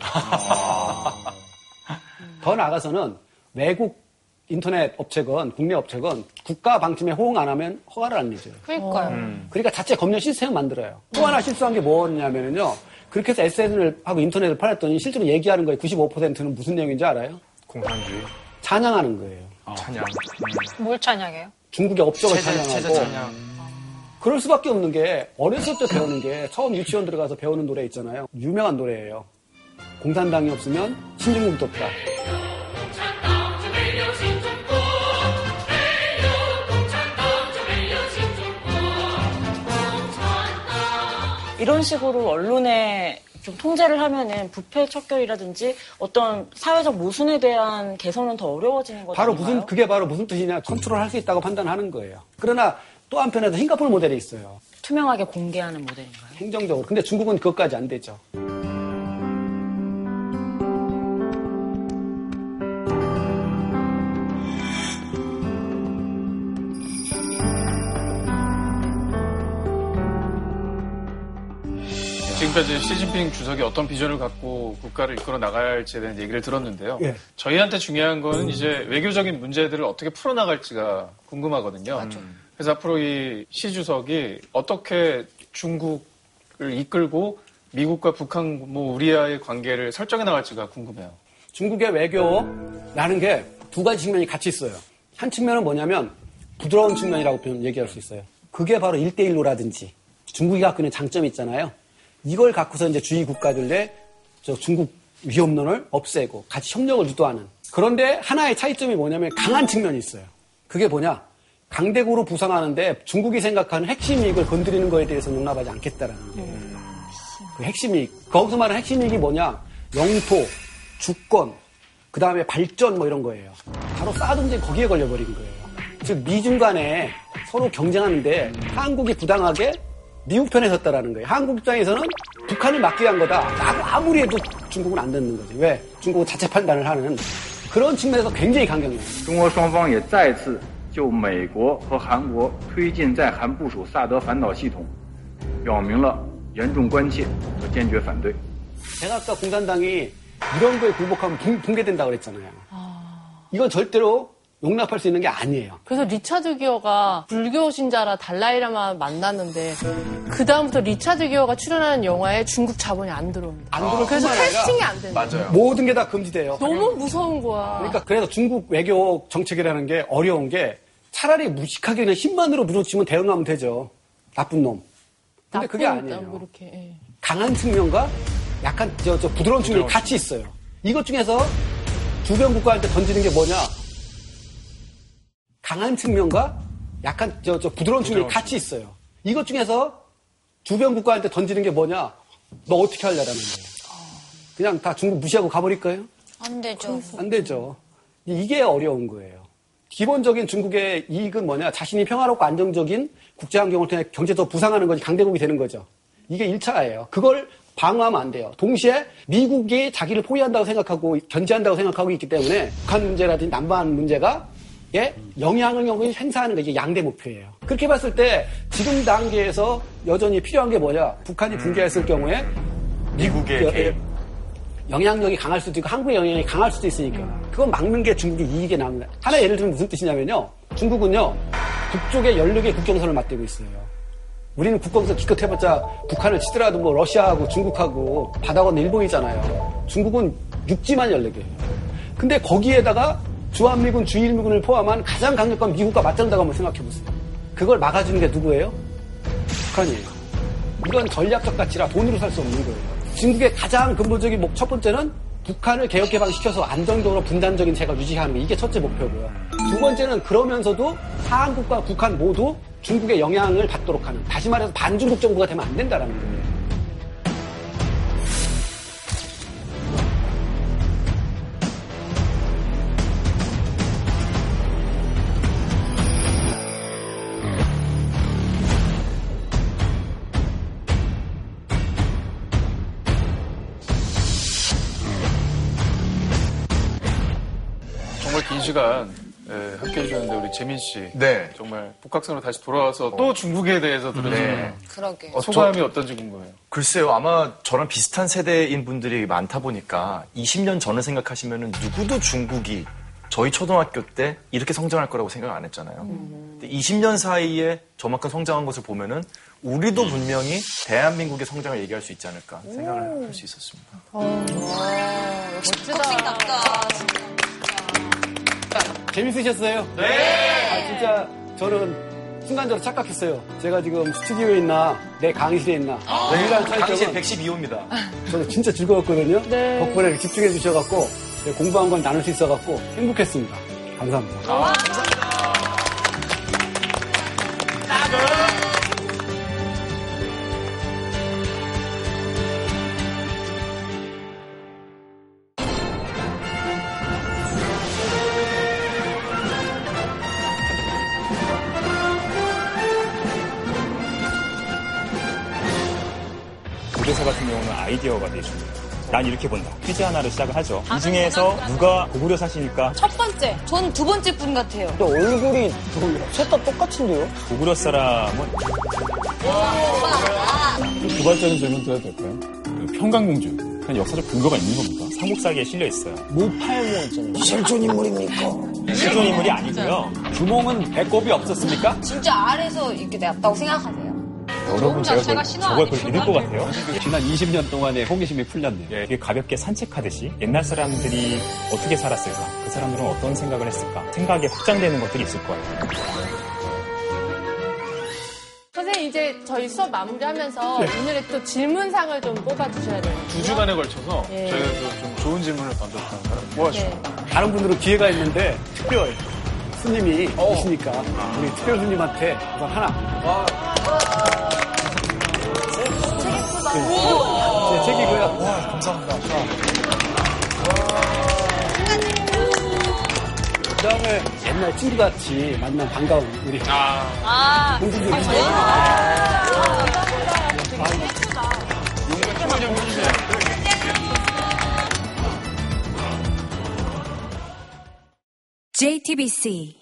더 나아가서는 외국 인터넷 업체건 국내 업체건 국가 방침에 호응 안 하면 허가를 안 내줘요. 그러니까요. 그러니까 자체 검열 시스템을 만들어요. 또 하나 실수한 게 뭐냐면요. 그렇게 해서 SNS를 하고 인터넷을 팔았더니 실제로 얘기하는 거에 95%는 무슨 내용인지 알아요? 공산주의, 찬양하는 거예요. 찬양. 뭘 찬양해요? 중국의 업적을 찬양하고 체제 찬양. 그럴 수밖에 없는 게 어렸을 때 배우는 게 처음 유치원 들어가서 배우는 노래 있잖아요. 유명한 노래예요. 공산당이 없으면 신중국도 없다. 이런 식으로 언론에 좀 통제를 하면은 부패 척결이라든지 어떤 사회적 모순에 대한 개선은 더 어려워지는 거죠. 바로 무슨 그게 바로 무슨 뜻이냐 컨트롤 할 수 있다고 판단하는 거예요. 그러나 또 한편에서 싱가포르 모델이 있어요. 투명하게 공개하는 모델인가요? 행정적으로. 근데 중국은 그것까지 안 되죠. 지금까지 시진핑 주석이 어떤 비전을 갖고 국가를 이끌어 나갈지에 대한 얘기를 들었는데요. 예. 저희한테 중요한 거는 이제 외교적인 문제들을 어떻게 풀어나갈지가 궁금하거든요. 그래서 앞으로 이 시 주석이 어떻게 중국을 이끌고 미국과 북한, 뭐 우리와의 관계를 설정해 나갈지가 궁금해요. 중국의 외교라는 게 두 가지 측면이 같이 있어요. 한 측면은 뭐냐면 부드러운 측면이라고 얘기할 수 있어요. 그게 바로 1대1로라든지 중국이 갖고 있는 장점이 있잖아요. 이걸 갖고서 이제 주위 국가들의 저 중국 위협론을 없애고 같이 협력을 유도하는. 그런데 하나의 차이점이 뭐냐면 강한 측면이 있어요. 그게 뭐냐? 강대국으로 부상하는데 중국이 생각하는 핵심 이익을 건드리는 거에 대해서 용납하지 않겠다라는 거예요. 그 핵심 이익. 거기서 말하는 핵심 이익이 뭐냐? 영토, 주권, 그 다음에 발전 뭐 이런 거예요. 바로 사드문제 거기에 걸려버린 거예요. 즉 미중 간에 서로 경쟁하는데 한국이 부당하게 미국 편에 섰다라는 거예요. 한국 입장에서는 북한을 막기 위한 거다. 라고 아무리 해도 중국은 안 듣는 거지. 왜? 중국은 자체 판단을 하는 그런 측면에서 굉장히 강경해요. 中国双方也再次就美国和韩国推进在韩部署萨德反导系统，表明了严重关切和坚决反对。 제가 아까 공산당이 이런 거에 굴복하면 붕, 붕괴된다고 그랬잖아요. 이건 절대로 용납할 수 있는 게 아니에요. 그래서 리차드 기어가 불교 신자라 달라이라마 만났는데 그 다음부터 리차드 기어가 출연하는 영화에 중국 자본이 안 들어옵니다. 안 들어올 그래서 뿐만 아니라 캐스팅이 안 된다. 맞아요. 모든 게 다 금지돼요. 너무 무서운 거야. 그러니까 그래서 중국 외교 정책이라는 게 어려운 게 차라리 무식하게 그냥 힘만으로 밀어치면 대응하면 되죠. 나쁜 놈. 근데 그게 나쁜, 아니에요. 뭐 이렇게. 예. 강한 측면과 약간 저, 저 부드러운 측면이 같이 있어요. 이것 중에서 주변 국가한테 던지는 게 뭐냐? 강한 측면과 약간 저, 저 부드러운 측면이 같이 있어요. 이것 중에서 주변 국가한테 던지는 게 뭐냐? 너 어떻게 하려라는 거예요. 그냥 다 중국 무시하고 가버릴 거예요? 안 되죠. 안 되죠. 이게 어려운 거예요. 기본적인 중국의 이익은 뭐냐? 자신이 평화롭고 안정적인 국제 환경을 통해 경제 더 부상하는 것이 강대국이 되는 거죠. 이게 1차예요. 그걸 방어하면 안 돼요. 동시에 미국이 자기를 포위한다고 생각하고 견제한다고 생각하고 있기 때문에 북한 문제라든지 남반 문제가 예? 영향을 영향을 행사하는 게 이게 양대 목표예요. 그렇게 봤을 때 지금 단계에서 여전히 필요한 게 뭐냐? 북한이 붕괴했을 경우에 미국의 여- 개입. 영향력이 강할 수도 있고 한국의 영향력이 강할 수도 있으니까 그건 막는 게 중국의 이익에 나옵니다. 하나 예를 들면 무슨 뜻이냐면요. 중국은요. 북쪽에 16개 국경선을 맞대고 있어요. 우리는 국경선 기껏 해봤자 북한을 치더라도 뭐 러시아하고 중국하고 바다건 일본이잖아요. 중국은 육지만 14개예요. 근데 거기에다가 주한미군, 주일미군을 포함한 가장 강력한 미국과 맞짱다고 한번 생각해보세요. 그걸 막아주는 게 누구예요? 북한이에요. 이건 전략적 가치라 돈으로 살 수 없는 거예요. 중국의 가장 근본적인 목, 첫 번째는 북한을 개혁 개방시켜서 안정적으로 분단적인 체가 유지하는 게 이게 첫째 목표고요. 두 번째는 그러면서도 한국과 북한 모두 중국의 영향을 받도록 하는 다시 말해서 반중국 정부가 되면 안 된다라는 거예요. 시간 예, 함께 해주셨는데 우리 재민 씨. 네. 정말 복학생으로 다시 돌아와서 또 중국에 대해서 들으시는 네. 그러게. 어, 소감이 어떤지 궁금해요. 글쎄요, 아마 저랑 비슷한 세대인 분들이 많다 보니까 20년 전을 생각하시면 누구도 중국이 저희 초등학교 때 이렇게 성장할 거라고 생각 안 했잖아요. 근데 20년 사이에 저만큼 성장한 것을 보면은 우리도 분명히 대한민국의 성장을 얘기할 수 있지 않을까 생각을 할 수 있었습니다. 학생답다. 재밌으셨어요? 네! 아, 진짜 저는 순간적으로 착각했어요. 제가 지금 스튜디오에 있나, 내 강의실에 있나. 여기랑 당시에 차이점은 112호입니다. 저도 진짜 즐거웠거든요. 네. 덕분에 이렇게 집중해 주셔갖고 제가 공부한 건 나눌 수 있어갖고 행복했습니다. 감사합니다. 고대사 난 이렇게 본다. 퀴즈 하나를 시작을 하죠. 이 중에서 누가 고구려 사시니까 첫 번째. 전 두 번째 분 같아요. 얼굴이 셋다 똑같은데요? 고구려 사람은 도발적인 질문 드려도 될까요? 그 평강공주. 그냥 역사적 근거가 있는 겁니까? 삼국사기에 실려 있어요. 모팔모 있잖아요. 실존 인물입니까? 실존 인물이 아니고요. 주몽은 배꼽이 없었습니까? 진짜 아래서 이렇게 냈다고 생각하세요. 여러분 제가 신화 저걸? 그걸 믿을 것 같아요. 지난 20년 동안의 호기심이 풀렸네요. 예, 되게 가볍게 산책하듯이 옛날 사람들이 어떻게 살았을까? 그 사람들은 어떤 생각을 했을까? 생각이 확장되는 것들이 있을 거예요. 선생님 이제 저희 수업 마무리하면서 오늘의 또 질문상을 좀 뽑아주셔야 돼요. 두 주간에 걸쳐서 예. 저희가 그좀 좋은 질문을 던졌다는 모아주시고 네. 다른 분들은 기회가 있는데 특별 스님이 있으니까 우리 특별 스님한테 우선 하나. 네, 네, 책이고요. 감사합니다. 그 다음에 옛날 친구같이 만난 반가운 우리 아, 공주님. JTBC